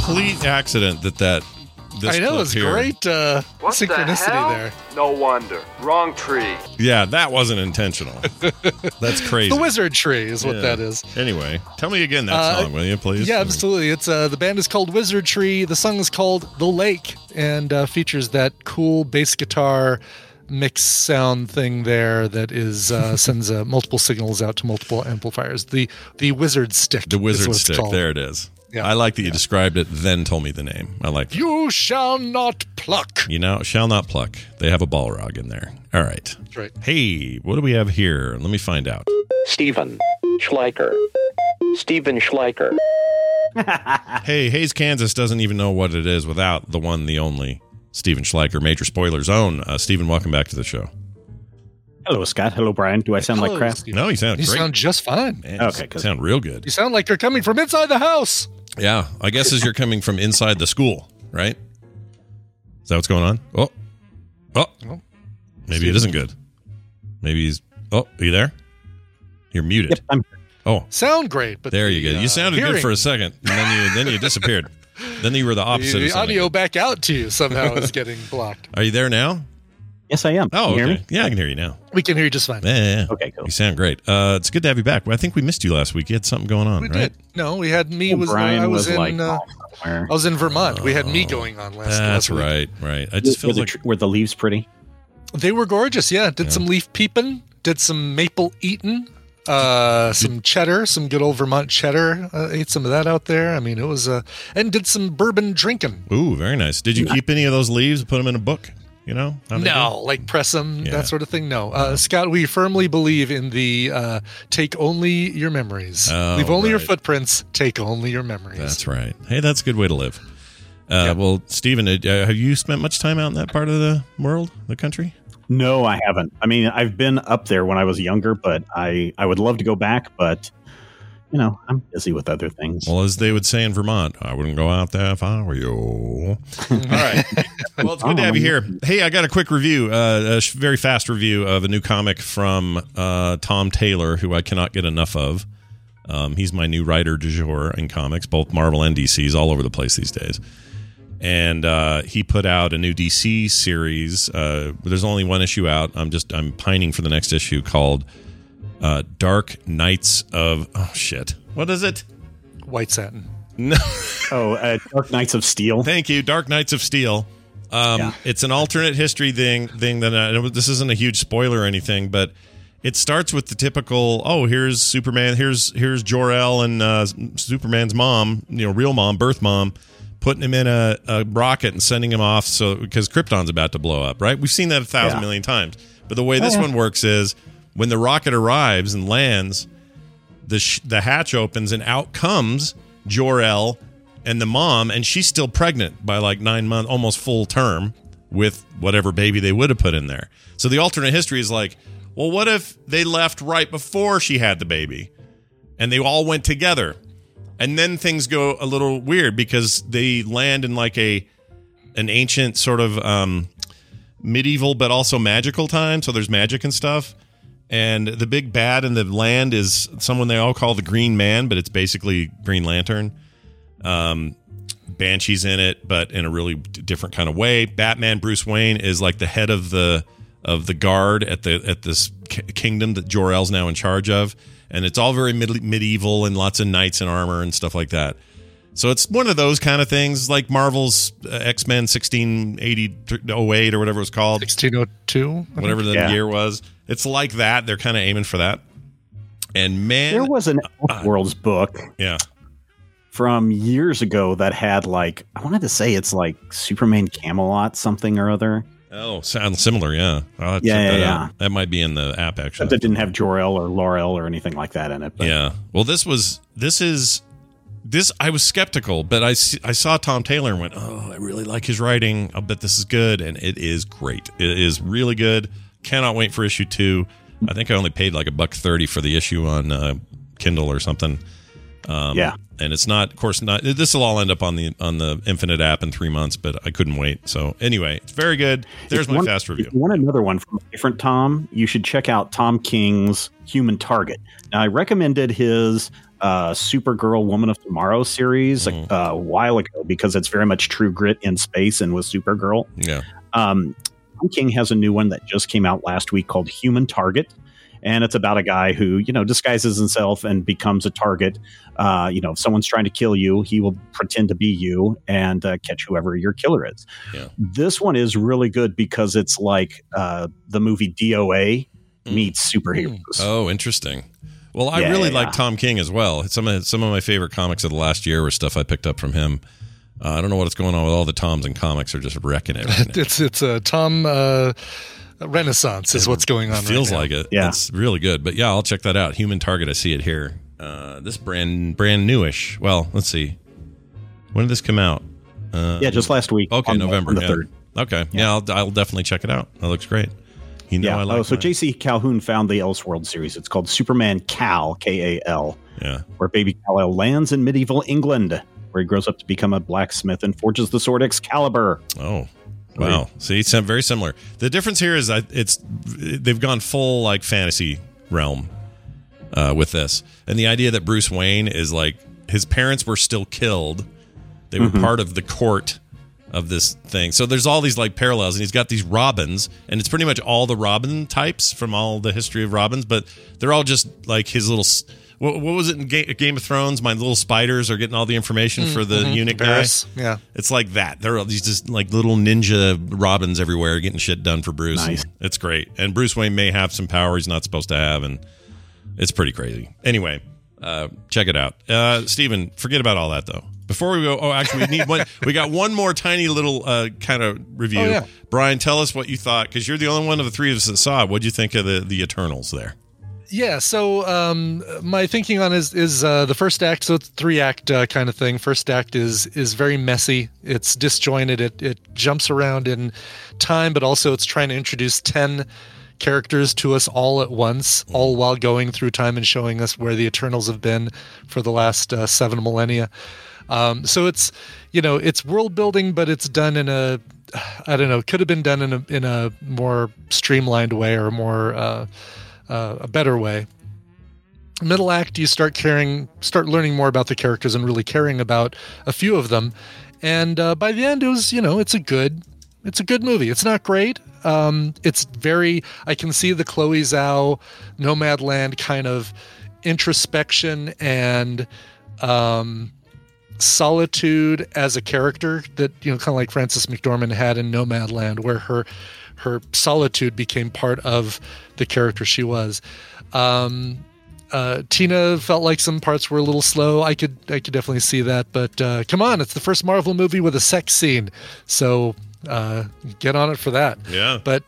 Complete accident that that. This I know clip it's here- great uh, What the synchronicity hell? there. No wonder. Wrong tree. Yeah, that wasn't intentional. That's crazy. The wizard tree is what Yeah. that is. Anyway, tell me again that Uh, song, will you, please? Yeah, absolutely. It's uh, the band is called Wizard Tree. The song is called The Lake and uh, features that cool bass guitar mix sound thing there that is uh, sends uh, multiple signals out to multiple amplifiers. The the wizard stick. The wizard stick. There it is. Yeah. I like that you described it, then told me the name. I like that. You shall not pluck. You know, shall not pluck. They have a Balrog in there. All right. That's right. Hey, what do we have here? Let me find out. Stephen Schleicher. Stephen Schleicher. Hey, Hays, Kansas doesn't even know what it is without the one, the only Stephen Schleicher, Major Spoiler Zone. Uh, Stephen, welcome back to the show. Hello, Scott. Hello, Brian. Do I sound like Hello, crap? Steve. No, you sound You great. sound just fine. Man, Okay, you good. sound real good. You sound like you're coming from inside the house. Yeah, I guess as you're coming from inside the school, right? Is that what's going on? Oh, oh, Oh. maybe it isn't good. Maybe he's. Oh, are you there? You're muted. Yep, I'm Oh, Sound great, but there you go. uh, You sounded good for a second, and then you then you disappeared. Then you were the The, opposite. the of audio good. back out to you somehow is getting blocked. Are you there now? Yes, I am. Oh, Can you hear me? Yeah, I can hear you now. We can hear you just fine. Yeah, yeah, yeah. Okay, cool. You sound great. Uh, it's good to have you back. I think we missed you last week. You had something going on, We right? did. No, we had me. Well, Was Brian I was, was, in? like uh. I was in Vermont. We had me going on last. That's last week. right, right. I just were, feel the, like tr- were the leaves pretty? They were gorgeous. Yeah, did some leaf peeping. Did some maple eating. Uh, some cheddar, some good old Vermont cheddar. Uh, ate some of that out there. I mean, it was uh, and did some bourbon drinking. Ooh, very nice. Did you keep any of those leaves and put them in a book? You know? how they No, like press them, Yeah. that sort of thing. No, uh, Scott, we firmly believe in the uh, take only your memories. Oh, Leave only your footprints. Take only your memories. That's right. Hey, that's a good way to live. Uh, Well, Stephen, uh, have you spent much time out in that part of the world, the country? No, I haven't. I mean, I've been up there when I was younger, but I I would love to go back, but you know, I'm busy with other things. Well, as they would say in Vermont, I wouldn't go out there if I were you. All right. Well, it's good to have you here. Hey, I got a quick review, uh, a very fast review of a new comic from uh, Tom Taylor, who I cannot get enough of. Um, he's my new writer du jour in comics, both Marvel and DC's, all over the place these days. And uh, he put out a new DC series. Uh, there's only one issue out. I'm just I'm pining for the next issue called uh, Dark Knights of oh shit. What is it? White satin. No. Oh, uh, Dark Knights of Steel. Thank you, Dark Knights of Steel. Um, Yeah. It's an alternate history thing. Thing that uh, this isn't a huge spoiler or anything, but it starts with the typical. Oh, here's Superman. Here's here's Jor El and uh, Superman's mom. You know, real mom, birth mom, putting him in a, a rocket and sending him off. So because Krypton's about to blow up, right? We've seen that a thousand Yeah. million times. But the way this yeah. one works is when the rocket arrives and lands, the sh- the hatch opens and out comes Jor El and the mom, and she's still pregnant by like nine months, almost full term, with whatever baby they would have put in there. So the alternate history is like, well, what if they left right before she had the baby, and they all went together, and then things go a little weird because they land in like a an ancient sort of um, medieval but also magical time. So there's magic and stuff. And the big bad in the land is someone they all call the Green Man, but it's basically Green Lantern. Um, Banshee's in it, but in a really different kind of way. Batman Bruce Wayne is like the head of the of the guard at the at this kingdom that Jor El's now in charge of, and it's all very medieval and lots of knights in armor and stuff like that. So it's one of those kind of things, like Marvel's uh, X Men sixteen eighty oh eight or whatever it was called, sixteen oh two, whatever the Yeah. year was. It's like that. They're kind of aiming for that. And man, There was an Worlds book yeah, from years ago that had like I wanted to say it's like Superman Camelot something or other. oh, sounds similar. Yeah, I'll have Yeah, check yeah, that yeah. out. That might be in the app actually. But that didn't have Jor El or Laurel or anything like that in it. But Yeah. Well, this was this is this I was skeptical, but I I saw Tom Taylor and went, "Oh, I really like his writing. I'll bet this is good." And it is great. It is really good. Cannot wait for issue 2. I think I only paid like a buck 30 for the issue on uh, Kindle or something. Um, Yeah. and it's not, of course, not. This will all end up on the on the Infinite app in three months, but I couldn't wait. So anyway, it's very good. There's If my fast review. Want another one from a different Tom, you should check out Tom King's Human Target. Now, I recommended his uh, Supergirl Woman of Tomorrow series Mm. a, a while ago because it's very much true grit in space and with Supergirl. Yeah, Um, Tom King has a new one that just came out last week called Human Target. And it's about a guy who, you know, disguises himself and becomes a target. Uh, you know, if someone's trying to kill you, he will pretend to be you and uh, catch whoever your killer is. Yeah. This one is really good because it's like uh, the movie DOA meets superheroes. Oh, interesting. Well, I Yeah, really yeah, like yeah. Tom King as well. Some of some of my favorite comics of the last year were stuff I picked up from him. Uh, I don't know what's going on with all the Toms and comics are just wrecking it. Right. It's it's a Tom uh, Renaissance is what's going on. Feels right now. like it. Yeah. it's really good. But yeah, I'll check that out. Human Target. I see it here. Uh, this brand brand newish. Well, let's see. When did this come out? Uh, Yeah, just last week. Okay, on November on the yeah. 3rd. Okay, yeah, I'll, I'll definitely check it out. That looks great. You know, yeah. I like. oh, so J.C. Calhoun found the Elseworld series. It's called Superman Kal, K A L, yeah, where baby Kal-El lands in medieval England, where he grows up to become a blacksmith and forges the sword Excalibur. Oh, wow. See, it's very similar. The difference here is that it's they've gone full like fantasy realm uh, with this, and the idea that Bruce Wayne is like his parents were still killed. They were part of the court of this thing. So there's all these like parallels, and he's got these Robins, and it's pretty much all the Robin types from all the history of Robins, but they're all just like his little. What, what was it in Ga- Game of Thrones? My little spiders are getting all the information for the Mhm. eunuch guy. Yeah. It's like that. There are all these just like little ninja robins everywhere getting shit done for Bruce. Nice. It's great. And Bruce Wayne may have some power he's not supposed to have, and it's pretty crazy. Anyway, uh, check it out. Uh, Stephen, forget about all that though. Before we go, oh, actually, we need one. We got one more tiny little uh, kind of review. Oh, yeah. Brian, tell us what you thought because you're the only one of the three of us that saw it. What'd you think of the the Eternals there? Yeah, so um, my thinking on is is uh, the first act. So it's three act uh, kind of thing. First act is is very messy. It's disjointed. It it jumps around in time, but also it's trying to introduce ten characters to us all at once, all while going through time and showing us where the Eternals have been for the last uh, seven millennia. Um, so it's you know it's world building, but it's done in a I don't know could have been done in a in a more streamlined way or more uh, uh, a better way. Middle act, you start caring, start learning more about the characters and really caring about a few of them. And uh, by the end, it was you know it's a good it's a good movie. It's not great. Um, it's very I can see the Chloe Zhao Nomadland kind of introspection and um, solitude as a character that you know kind of like Frances McDormand had in Nomadland where her her solitude became part of the character she was um uh, Tina felt like some parts were a little slow. I could I could definitely see that, but uh, come on, it's the first Marvel movie with a sex scene, so uh, get on it for that. Yeah. But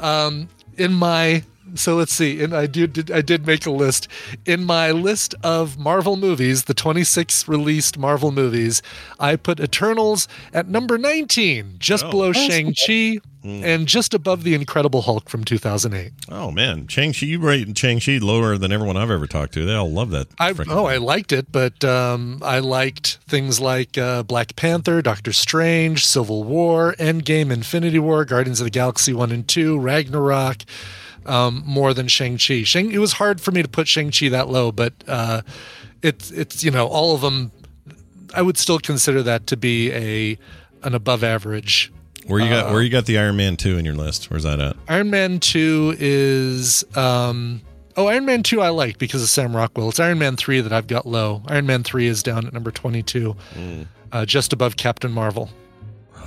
um, in my so let's see, and I did I did make a list in my list of Marvel movies, the 26 released Marvel movies. I put Eternals at number 19, just Oh. below That's Shang Chi, and just above the Incredible Hulk from 2008. Oh man, Shang Chi! you rate Shang Chi lower than everyone I've ever talked to. They all love that. I frickin' oh I liked it, but um, I liked things like uh, Black Panther, Doctor Strange, Civil War, Endgame, Infinity War, Guardians of the Galaxy one and two, Ragnarok, um, more than Shang Chi. Shang it was hard for me to put Shang Chi that low, but uh, it's it's you know all of them. I would still consider that to be a an above average. Where you got uh, where you got the Iron Man two in your list? Where's that at? Iron Man 2 is um oh Iron Man 2 I like because of Sam Rockwell. It's Iron Man 3 that I've got low. Iron Man 3 is down at number 22. Uh, just above Captain Marvel.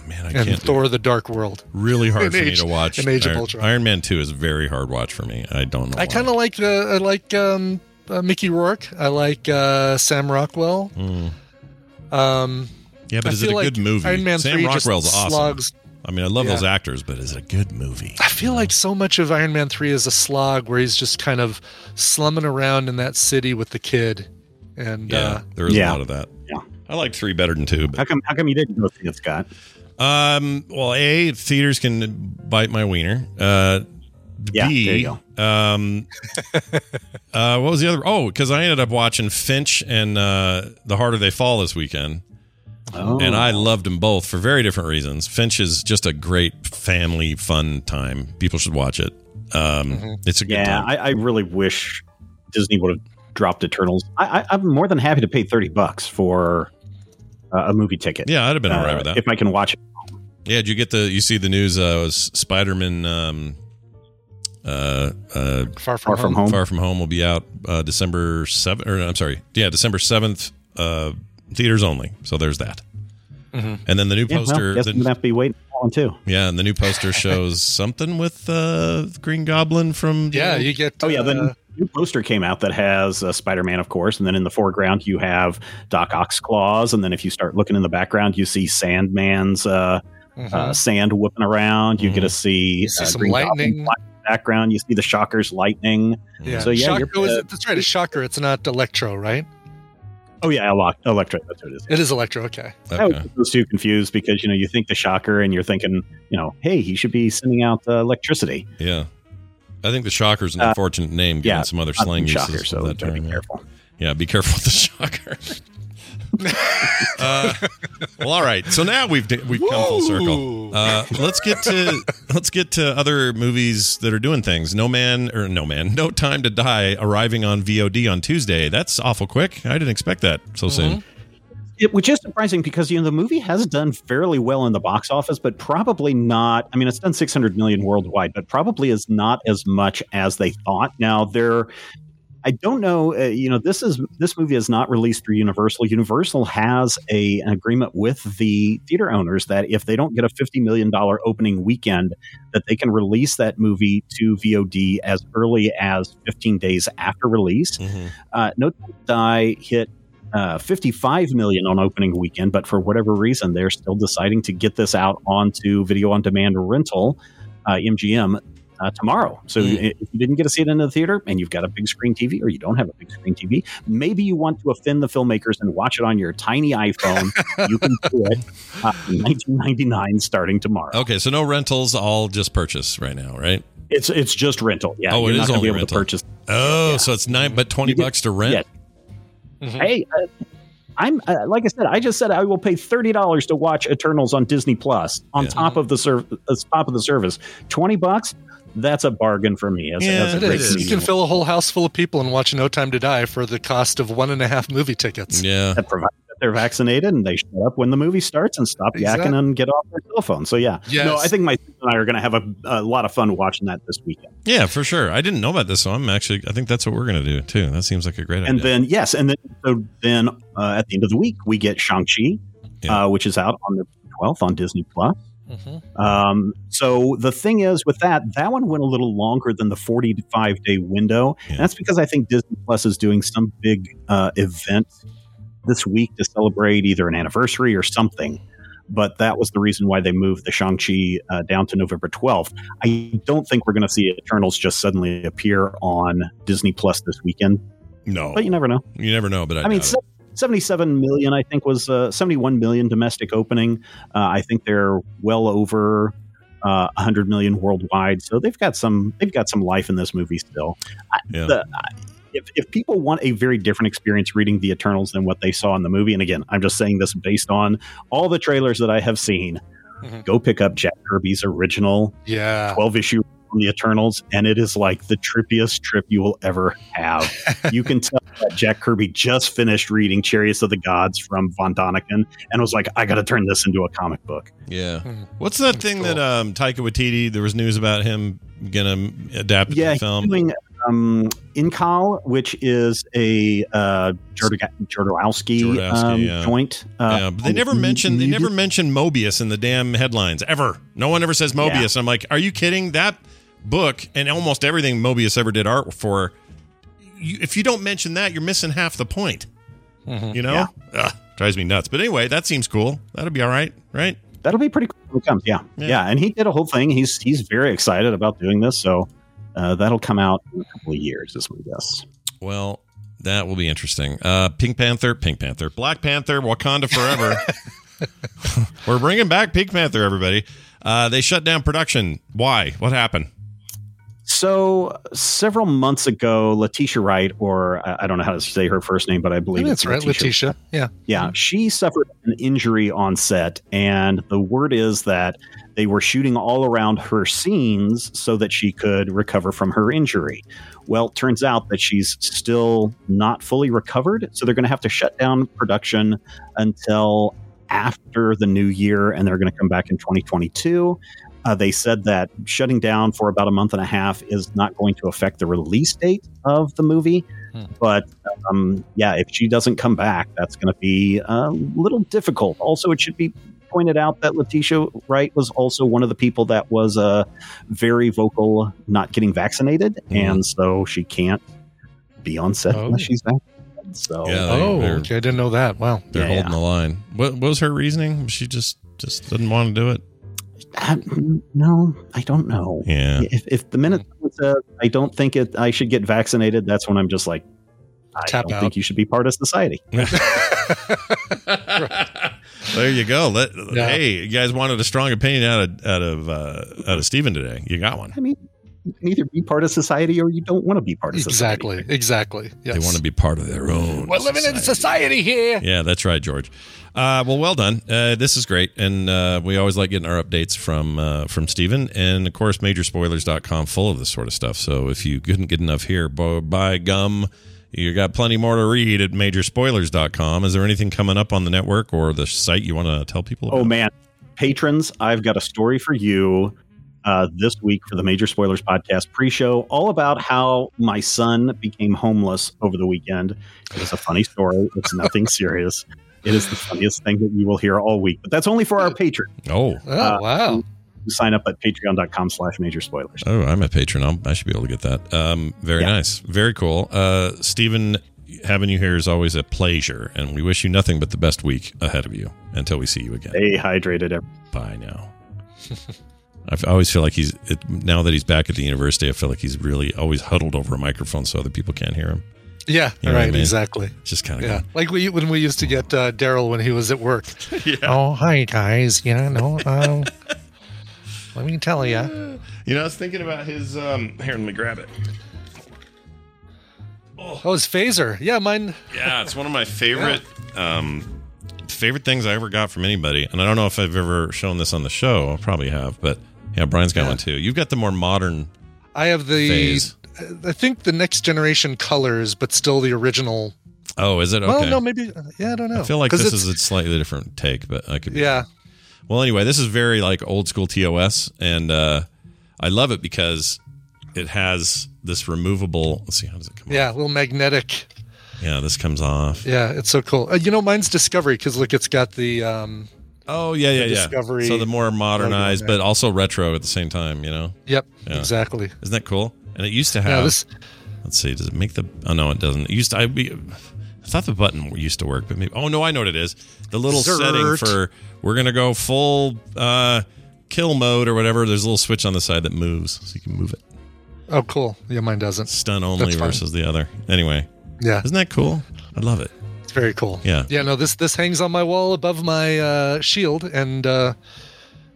Man, I and can't. do Thor the Dark World. really hard In for me to watch. in Age of Iron, Ultron. Iron Man Two is a very hard watch for me. I don't know. I kind of like uh, I like um uh, Mickey Rourke. I like uh, Sam Rockwell. Um yeah, but I is it a feel good movie? Iron Man Sam 3 just Rockwell's awesome. slogs- I mean, I love Yeah. those actors, but is it a good movie? I feel like so much of Iron Man 3 is a slog where he's just kind of slumming around in that city with the kid. And Yeah, uh, there was Yeah. a lot of that. Yeah. I like three better than two, but How come? How come you didn't go see it, Scott? Um. Well, a theaters can bite my wiener. Uh, Yeah, B. there you Um. uh. What was the other? Oh, because I ended up watching Finch and uh, The Harder They Fall this weekend, Oh. and I loved them both for very different reasons. Finch is just a great family fun time. People should watch it. Um. It's a good yeah. I, I really wish Disney would have dropped Eternals. I, I, I'm more than happy to pay thirty bucks for a movie ticket. yeah, I'd have been uh, alright with that. if I can watch it. Yeah, did you get the? You see the news? Uh, was Spider Man? Um, uh, uh, Far From, Far From Home. Home. Far From Home will be out uh, December seventh. Or I'm sorry, yeah, December seventh. Uh, theaters only. So there's that. Mhm. And then the new Yeah, well, poster. guess the- I'm have to be waiting for one too. yeah, and the new poster shows something with uh, Green Goblin from. Yeah, you get. Oh yeah, uh, the new poster came out that has uh, Spider-Man, of course, and then in the foreground you have Doc Ock's claws, and then if you start looking in the background, you see Sandman's uh, mhm. uh, sand whipping around. You get to see, You see uh, some Green lightning. in the background. You see the Shockers lightning. yeah. so, yeah, Shocker, you're- it- that's right. It's Shocker. It's not Electro, right? Oh yeah, Elec- Electra. That's what it is. It is Electro. Okay. I was Okay. those confused because you know you think the Shocker and you're thinking you know hey he should be sending out uh, electricity. Yeah. I think the Shocker's an Uh, unfortunate name given yeah, some other slang uses Shocker, so that term. be yeah. careful. Yeah, be careful with the shocker. uh, well, all right. So now we've we've come full circle. Uh, let's get to let's get to other movies that are doing things. No Man or No Man, No Time to Die, arriving on VOD on Tuesday. That's awful quick. I didn't expect that so soon. It, which is surprising because you know the movie has done fairly well in the box office, but probably not. I mean, it's done 600 million worldwide, but probably is not as much as they thought. Now there. I don't know. Uh, you know, this is this movie is not released through Universal. Universal has a an agreement with the theater owners that if they don't get a fifty million dollar opening weekend, that they can release that movie to VOD as early as fifteen days after release. Mhm. Uh, no Time to Die hit uh, 55 million on opening weekend, but for whatever reason, they're still deciding to get this out onto video on demand rental, uh, MGM, uh, tomorrow. So Mm. if you didn't get to see it in the theater and you've got a big screen TV or you don't have a big screen TV, maybe you want to offend the filmmakers and watch it on your tiny iPhone. you can do it uh, 1999 starting tomorrow. Okay, so no rentals, all just purchase right now, right? It's it's just rental. Yeah, Oh, it you're is only be able rental. to purchase. Oh, so it's nine, but twenty get- bucks to rent. yeah. Mhm. Hey, uh, I'm uh, like I said, I just said I will pay thirty dollars to watch Eternals on Disney Plus on Yeah. top of the serv- uh, top of the service. Twenty bucks, that's a bargain for me. As, Yeah, as a It great. You can fill a whole house full of people and watch No Time to Die for the cost of one and a half movie tickets. Yeah. that provides that they're vaccinated and they shut up when the movie starts and stop yakking and get off their cell phone. So yeah, Yes. no, I think my sister and I are going to have a, a lot of fun watching that this weekend. Yeah, for sure. I didn't know about this, so I'm actually. I think that's what we're gonna do too. That seems like a great And idea. And then yes, and then so then uh, at the end of the week we get Shang Chi, Yeah. uh, which is out on the twelfth on Disney Plus. Mhm. Um, so the thing is with that, that one went a little longer than the 45 day window. Yeah. That's because I think Disney Plus is doing some big uh, event this week to celebrate either an anniversary or something. But that was the reason why they moved the Shang-Chi uh, down to November 12th. I don't think we're going to see Eternals just suddenly appear on Disney Plus this weekend, no, but you never know. you never know. But I, I mean, se- 77 million, I think, was uh, 71 million domestic opening. Uh, I think they're well over uh, 100 million worldwide. So they've got some they've got some life in this movie still. I- Yeah. the- I- if, if people want a very different experience reading the Eternals than what they saw in the movie, and again, I'm just saying this based on all the trailers that I have seen, Mhm. go pick up Jack Kirby's original Yeah. 12 issue on the Eternals, and it is like the trippiest trip you will ever have. you can tell that Jack Kirby just finished reading Chariots of the Gods from Von Däniken and was like, I got to turn this into a comic book. Yeah. Hmm. What's that That's thing cool. that um, Taika Waititi? There was news about him gonna adapt it to Yeah, the film. doing um, Incal, which is a uh, Jodor- Jodorowsky, Jodorowsky, um, yeah. joint. Uh, yeah, but they never mu- mentioned they never mentioned Moebius in the damn headlines ever. No one ever says Moebius. I'm like, are you kidding? That book and almost everything Moebius ever did art for. You, if you don't mention that, you're missing half the point. Mhm. You know, Yeah. Ugh, drives me nuts. But anyway, that seems cool. That'll be all right, right? That'll be pretty cool when it comes. Yeah. Yeah. yeah, and he did a whole thing. He's he's very excited about doing this, so uh, that'll come out in a couple of years, is my guess. Well, That will be interesting. Uh, Pink Panther, Pink Panther, Black Panther, Wakanda Forever. We're bringing back Pink Panther, everybody. Uh, they shut down production. Why? What happened? So several months ago, Letitia Wright, or I I don't know how to say her first name, but I believe That's it's right, Letitia. Yeah. Yeah, mm-hmm. she suffered an injury on set, and the word is that they were shooting all around her scenes so that she could recover from her injury. Well, it turns out that she's still not fully recovered, so they're going to have to shut down production until after the new year, and they're going to come back in 2022. Uh, they said that shutting down for about a month and a half is not going to affect the release date of the movie. But um, yeah, if she doesn't come back, that's going to be a little difficult. Also, it should be pointed out that Letitia Wright was also one of the people that was uh, very vocal not getting vaccinated, and so she can't be on set Oh. unless she's vaccinated. So Yeah, they- Oh, okay. I didn't know that. Wow. They're Yeah. holding the line. What, what was her reasoning? She just just didn't want to do it. Uh, no, I don't know. Yeah. If, if the minute someone says I don't think it, I should get vaccinated. That's when I'm just like, I Tap don't out. think you should be part of society. There you go. Let, Yeah. Hey, you guys wanted a strong opinion out of out of uh, out of Stephen today. You got one. I mean, you can either be part of society or you don't want to be part of society. Exactly. Exactly. Yes. They want to be part of their own. We're living in society here. Yeah, that's right, George. Uh, well, well done. Uh, this is great, and uh, we always like getting our updates from uh, from Stephen. and of course, Majorspoilers.com full of this sort of stuff. So if you couldn't get enough here, bo- by gum, you got plenty more to read at Majorspoilers.com. Is there anything coming up on the network or the site you want to tell people about? Oh man, patrons, I've got a story for you uh, this week for the Major Spoilers Podcast pre-show, all about how my son became homeless over the weekend. It is a funny story. It's nothing serious. It is the funniest thing that you will hear all week, but that's only for our patrons. Oh, Oh, Uh, wow. Sign up at patreon.com slash major spoilers. oh, I'm a patron. I'll, I should be able to get that. Um, very Yeah. nice, very cool. Uh, Stephen, having you here is always a pleasure, and we wish you nothing but the best week ahead of you until we see you again. Stay hydrated. every- Bye now. I always feel like he's it, now that he's back at the university. I feel like he's really always huddled over a microphone so other people can't hear him. Yeah. You know right. I mean? Exactly. It's just kind of Yeah. Like we when we used to get uh, Daryl when he was at work. yeah. Oh, hi guys. Yeah. No. Um, let me tell you. You know, I was thinking about his. Um, here, let me grab it. Oh, his phaser. Yeah. Mine. Yeah, it's one of my favorite um, favorite things I ever got from anybody, and I don't know if I've ever shown this on the show. I probably have, but yeah, Brian's got one too. You've got the more modern. I have the. Phase. I think the next generation colors, but still the original. Oh, is it okay? Well, no, maybe. Yeah, I don't know. I feel like this is a slightly different take, but I could. be Yeah. Well, anyway, this is very like old school TOS, and uh, I love it because it has this removable. Let's see, how does it come? Yeah. A little magnetic. Yeah, this comes off. Yeah. It's so cool. Uh, you know, mine's Discovery because look, it's got the. um Oh yeah, yeah, yeah. Discovery So the more modernized, but also retro at the same time. You know, Yep. Yeah. Exactly. isn't that cool? And it used to have. This. Let's see. Does it make the? Oh no, it doesn't. It used to. I, be, I thought the button used to work, but maybe. Oh no, I know what it is. The little setting for we're gonna go full uh, kill mode or whatever. There's a little switch on the side that moves, so you can move it. Oh, cool. Yeah, mine doesn't. Stun only versus the other. Anyway, Yeah. isn't that cool? I love it. It's very cool. Yeah. Yeah, no, this this hangs on my wall above my uh, shield, and uh,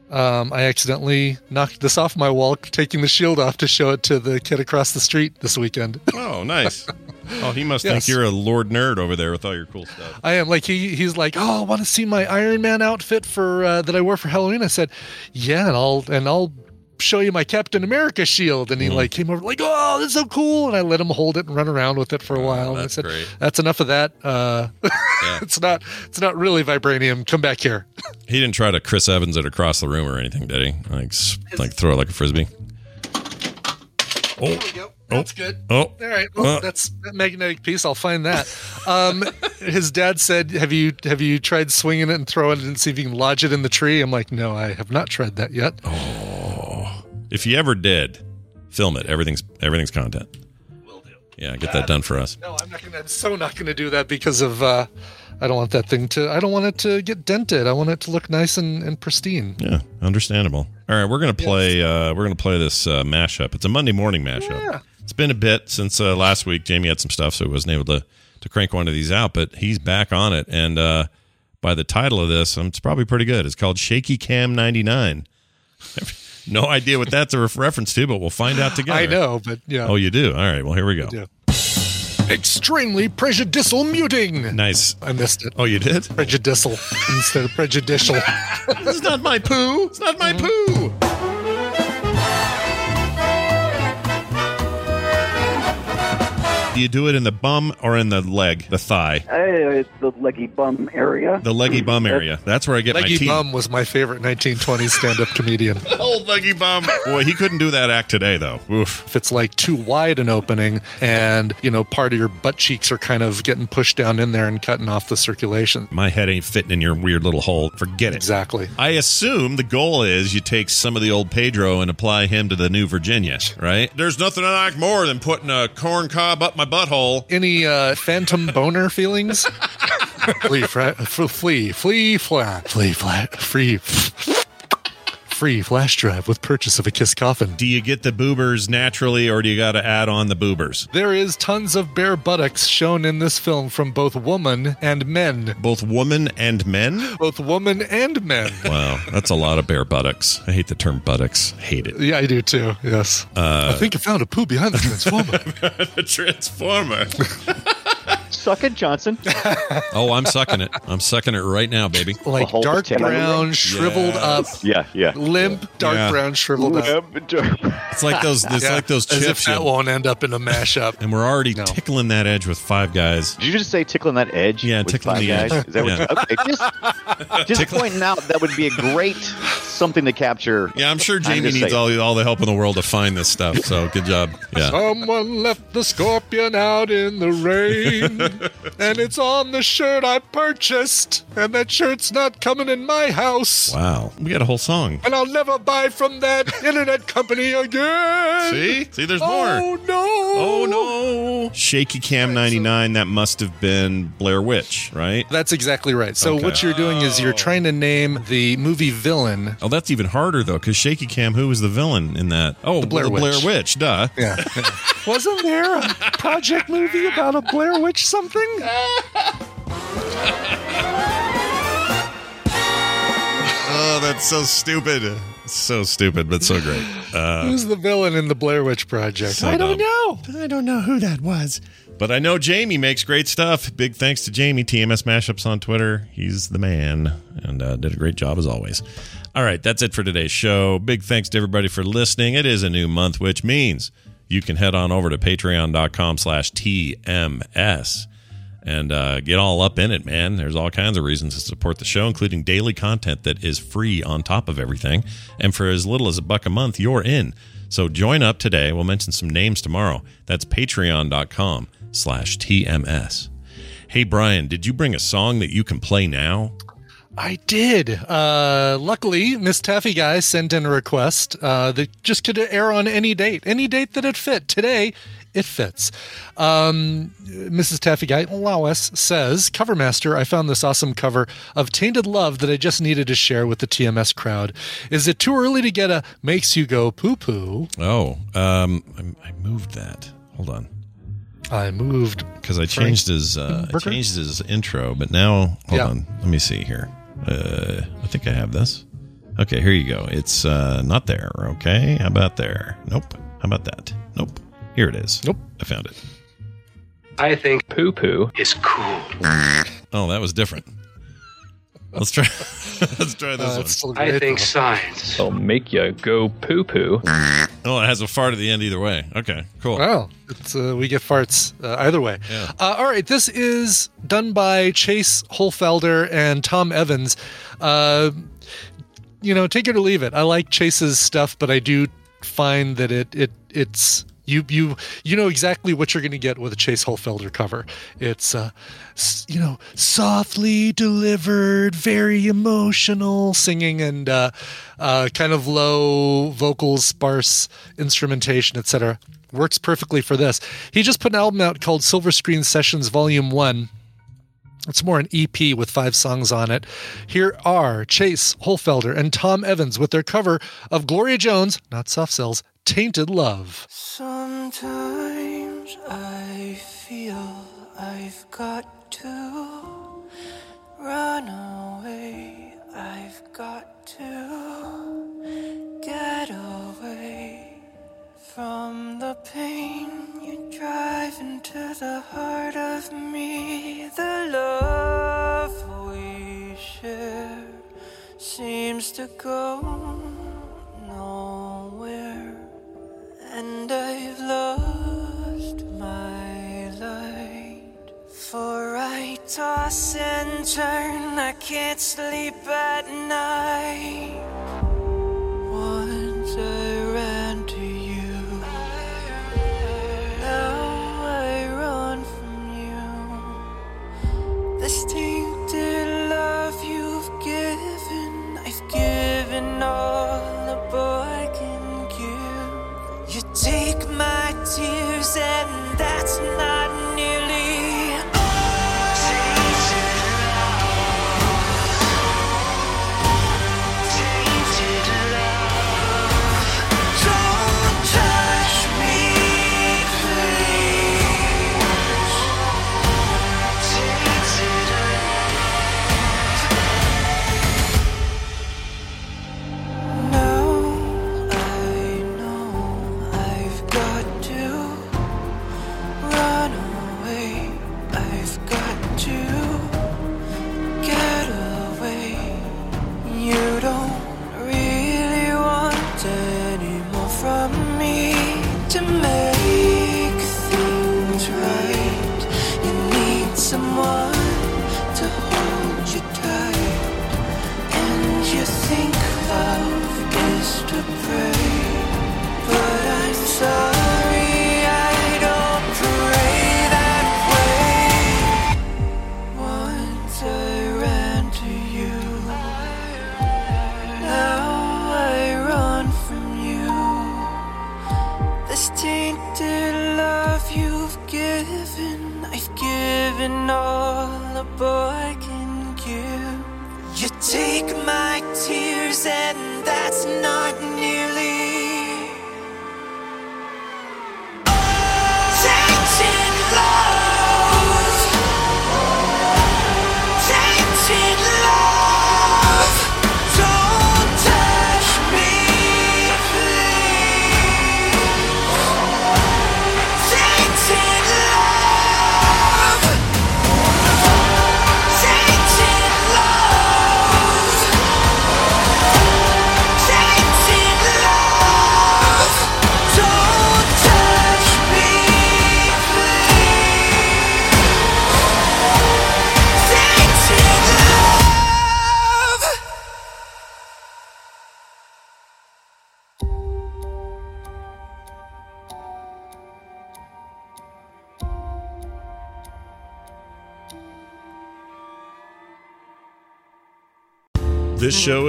um, I accidentally knocked this off my wall, taking the shield off to show it to the kid across the street this weekend. Oh, nice. oh, he must Yes. think you're a lord nerd over there with all your cool stuff. I am like he he's like, oh, I want to see my Iron Man outfit for uh, that I wore for Halloween. I said, yeah, and I'll and I'll show you my Captain America shield. Mm. And he like came over like, oh, this is so cool. And I let him hold it and run around with it for a while. and I Oh, that's said, great. that's enough of that. Uh, Yeah. it's not it's not really vibranium. Come back here. He didn't try to Chris Evans it across the room or anything, did he? Like, like throw it like a frisbee. Oh, There we go. That's good. oh, All right. Well, Uh. that's that magnetic piece. I'll find that. Um, his dad said, "Have you have you tried swinging it and throwing it and see if you can lodge it in the tree?" I'm like, "No, I have not tried that yet." Oh. If you ever did, film it. Everything's everything's content. Will do. Yeah, get that done for us. No, I'm not gonna. I'm so not gonna do that because of. Uh, I don't want that thing to. I don't want it to get dented. I want it to look nice and, and pristine. Yeah, understandable. All right, we're gonna play. Uh, we're gonna play this uh, mashup. It's a Monday morning mashup. Yeah. It's been a bit since uh, last week. Jamie had some stuff, so he wasn't able to to crank one of these out, but he's back on it. And uh, by the title of this, um, it's probably pretty good. It's called Shaky Cam 99. No idea what that's a ref- reference to, but we'll find out together. I know, but yeah. Oh, you do? All right. Well, here we go. Extremely prejudicial muting. Nice. I missed it. Oh, you did? Prejudicial instead of prejudicial. it's not my poo. It's not my mm. poo. Do you do it in the bum or in the leg, the thigh? Uh, it's the leggy bum area. The leggy bum area. That's where I get my Leggy teeth. Bum was my favorite 1920s stand-up comedian. Old leggy bum. Boy, he couldn't do that act today, though. Oof. If it's like too wide an opening and, you know, part of your butt cheeks are kind of getting pushed down in there and cutting off the circulation. My head ain't fitting in your weird little hole. Forget it. Exactly. I assume the goal is you take some of the old Pedro and apply him to the new Virginia, right? There's nothing I like more than putting a corn cob up my butthole. Any uh, phantom boner feelings? flee, fra- f- flee, flee, flat, flee, flat, free, free flash drive with purchase of a Kiss coffin. Do you get the boobers naturally or do you got to add on the boobers? There is tons of bare buttocks shown in this film from both woman and men. Both woman and men? Both woman and men. Wow, that's a lot of bare buttocks. I hate the term buttocks. Hate it. Yeah, I do too. Yes. Uh, I think I found a poo behind the transformer. the transformer. Suck it, Johnson. Oh, I'm sucking it. I'm sucking it right now, baby. like dark brown, shriveled up, Yeah, yeah. limp, dark Yeah. brown, shriveled up. It's like those. It's Yeah, like those As if chips. that you- won't end up in a mashup. and we're already No. tickling that edge with five guys. Did you just say tickling that edge? Yeah, with tickling five the guys? edge. Is that Yeah. what you, okay, just, just Tickle- pointing out that would be a great something to capture. Yeah, I'm sure I'm Jamie needs all, all the help in the world to find this stuff. So good job. Yeah. Someone left the scorpion out in the rain, and it's on the shirt I purchased, and that shirt's not coming in my house. Wow. We got a whole song. And I'll never buy from that internet company again. See? See, there's oh, more. Oh no! Oh no! Shaky Cam 99. That must have been Blair Witch, right? That's exactly right. So Okay. what you're doing is you're trying to name the movie villain. Oh, that's even harder though, because Shaky Cam, who was the villain in that? Oh, the Blair Blair Witch. Witch. Duh. Yeah. Wasn't there a project movie about a Blair Witch something? Oh, that's so stupid. So stupid, but so great. Uh, Who's the villain in the Blair Witch Project? So I don't dumb. know. I don't know who that was. But I know Jamie makes great stuff. Big thanks to Jamie, TMS Mashups on Twitter. He's the man and uh, did a great job as always. All right, that's it for today's show. Big thanks to everybody for listening. It is a new month, which means you can head on over to patreon.com slash TMS and uh, get all up in it, man. There's all kinds of reasons to support the show, including daily content that is free on top of everything. And for as little as a buck a month, you're in. So join up today. We'll mention some names tomorrow. That's patreon.com slash TMS. Hey, Brian, did you bring a song that you can play now? I did. Uh, luckily, Miss Taffy Guy sent in a request uh, that just could air on any date, any date that it fit. Today, it fits. Um, Mrs. Taffy Guy Lawes says, Covermaster, I found this awesome cover of Tainted Love that I just needed to share with the TMS crowd. Is it too early to get a makes you go poo poo? Oh, um, I, I moved that. Hold on. I moved because I changed his uh, I changed his intro, but now hold Yeah. on. Let me see here. Uh, I think I have this. Okay, here you go. It's uh, not there. Okay, how about there? Nope. How about that? Nope. Here it is. Nope. I found it. I think poo poo is cool. Oh, that was different. Let's try. let's try this Uh, one. it's I think though. science will make you go poo poo. Oh, it has a fart at the end either way. Okay, cool. Wow, it's, uh, we get farts uh, either way. Yeah. Uh, all right, this is done by Chase Holfelder and Tom Evans. Uh, you know, take it or leave it. I like Chase's stuff, but I do find that it it it's you you you know exactly what you're going to get with a Chase Holfelder cover. It's uh, you know softly delivered, very emotional singing, and uh, uh, kind of low vocals, sparse instrumentation, etc. Works perfectly for this. He just put an album out called Silver Screen Sessions Volume One. It's more an EP with five songs on it. Here are Chase Holfelder and Tom Evans with their cover of Gloria Jones, not Soft Cell's, Tainted Love. Sometimes I feel I've got to run away. I've got to get away from the pain. You drive into the heart of me. The love we share seems to go nowhere. And I've lost my light. For I toss and turn, I can't sleep at night. Once I ran to you, now I run from you. This tainted love you've given, I've given all the boy can take my tears, and that's not nearly.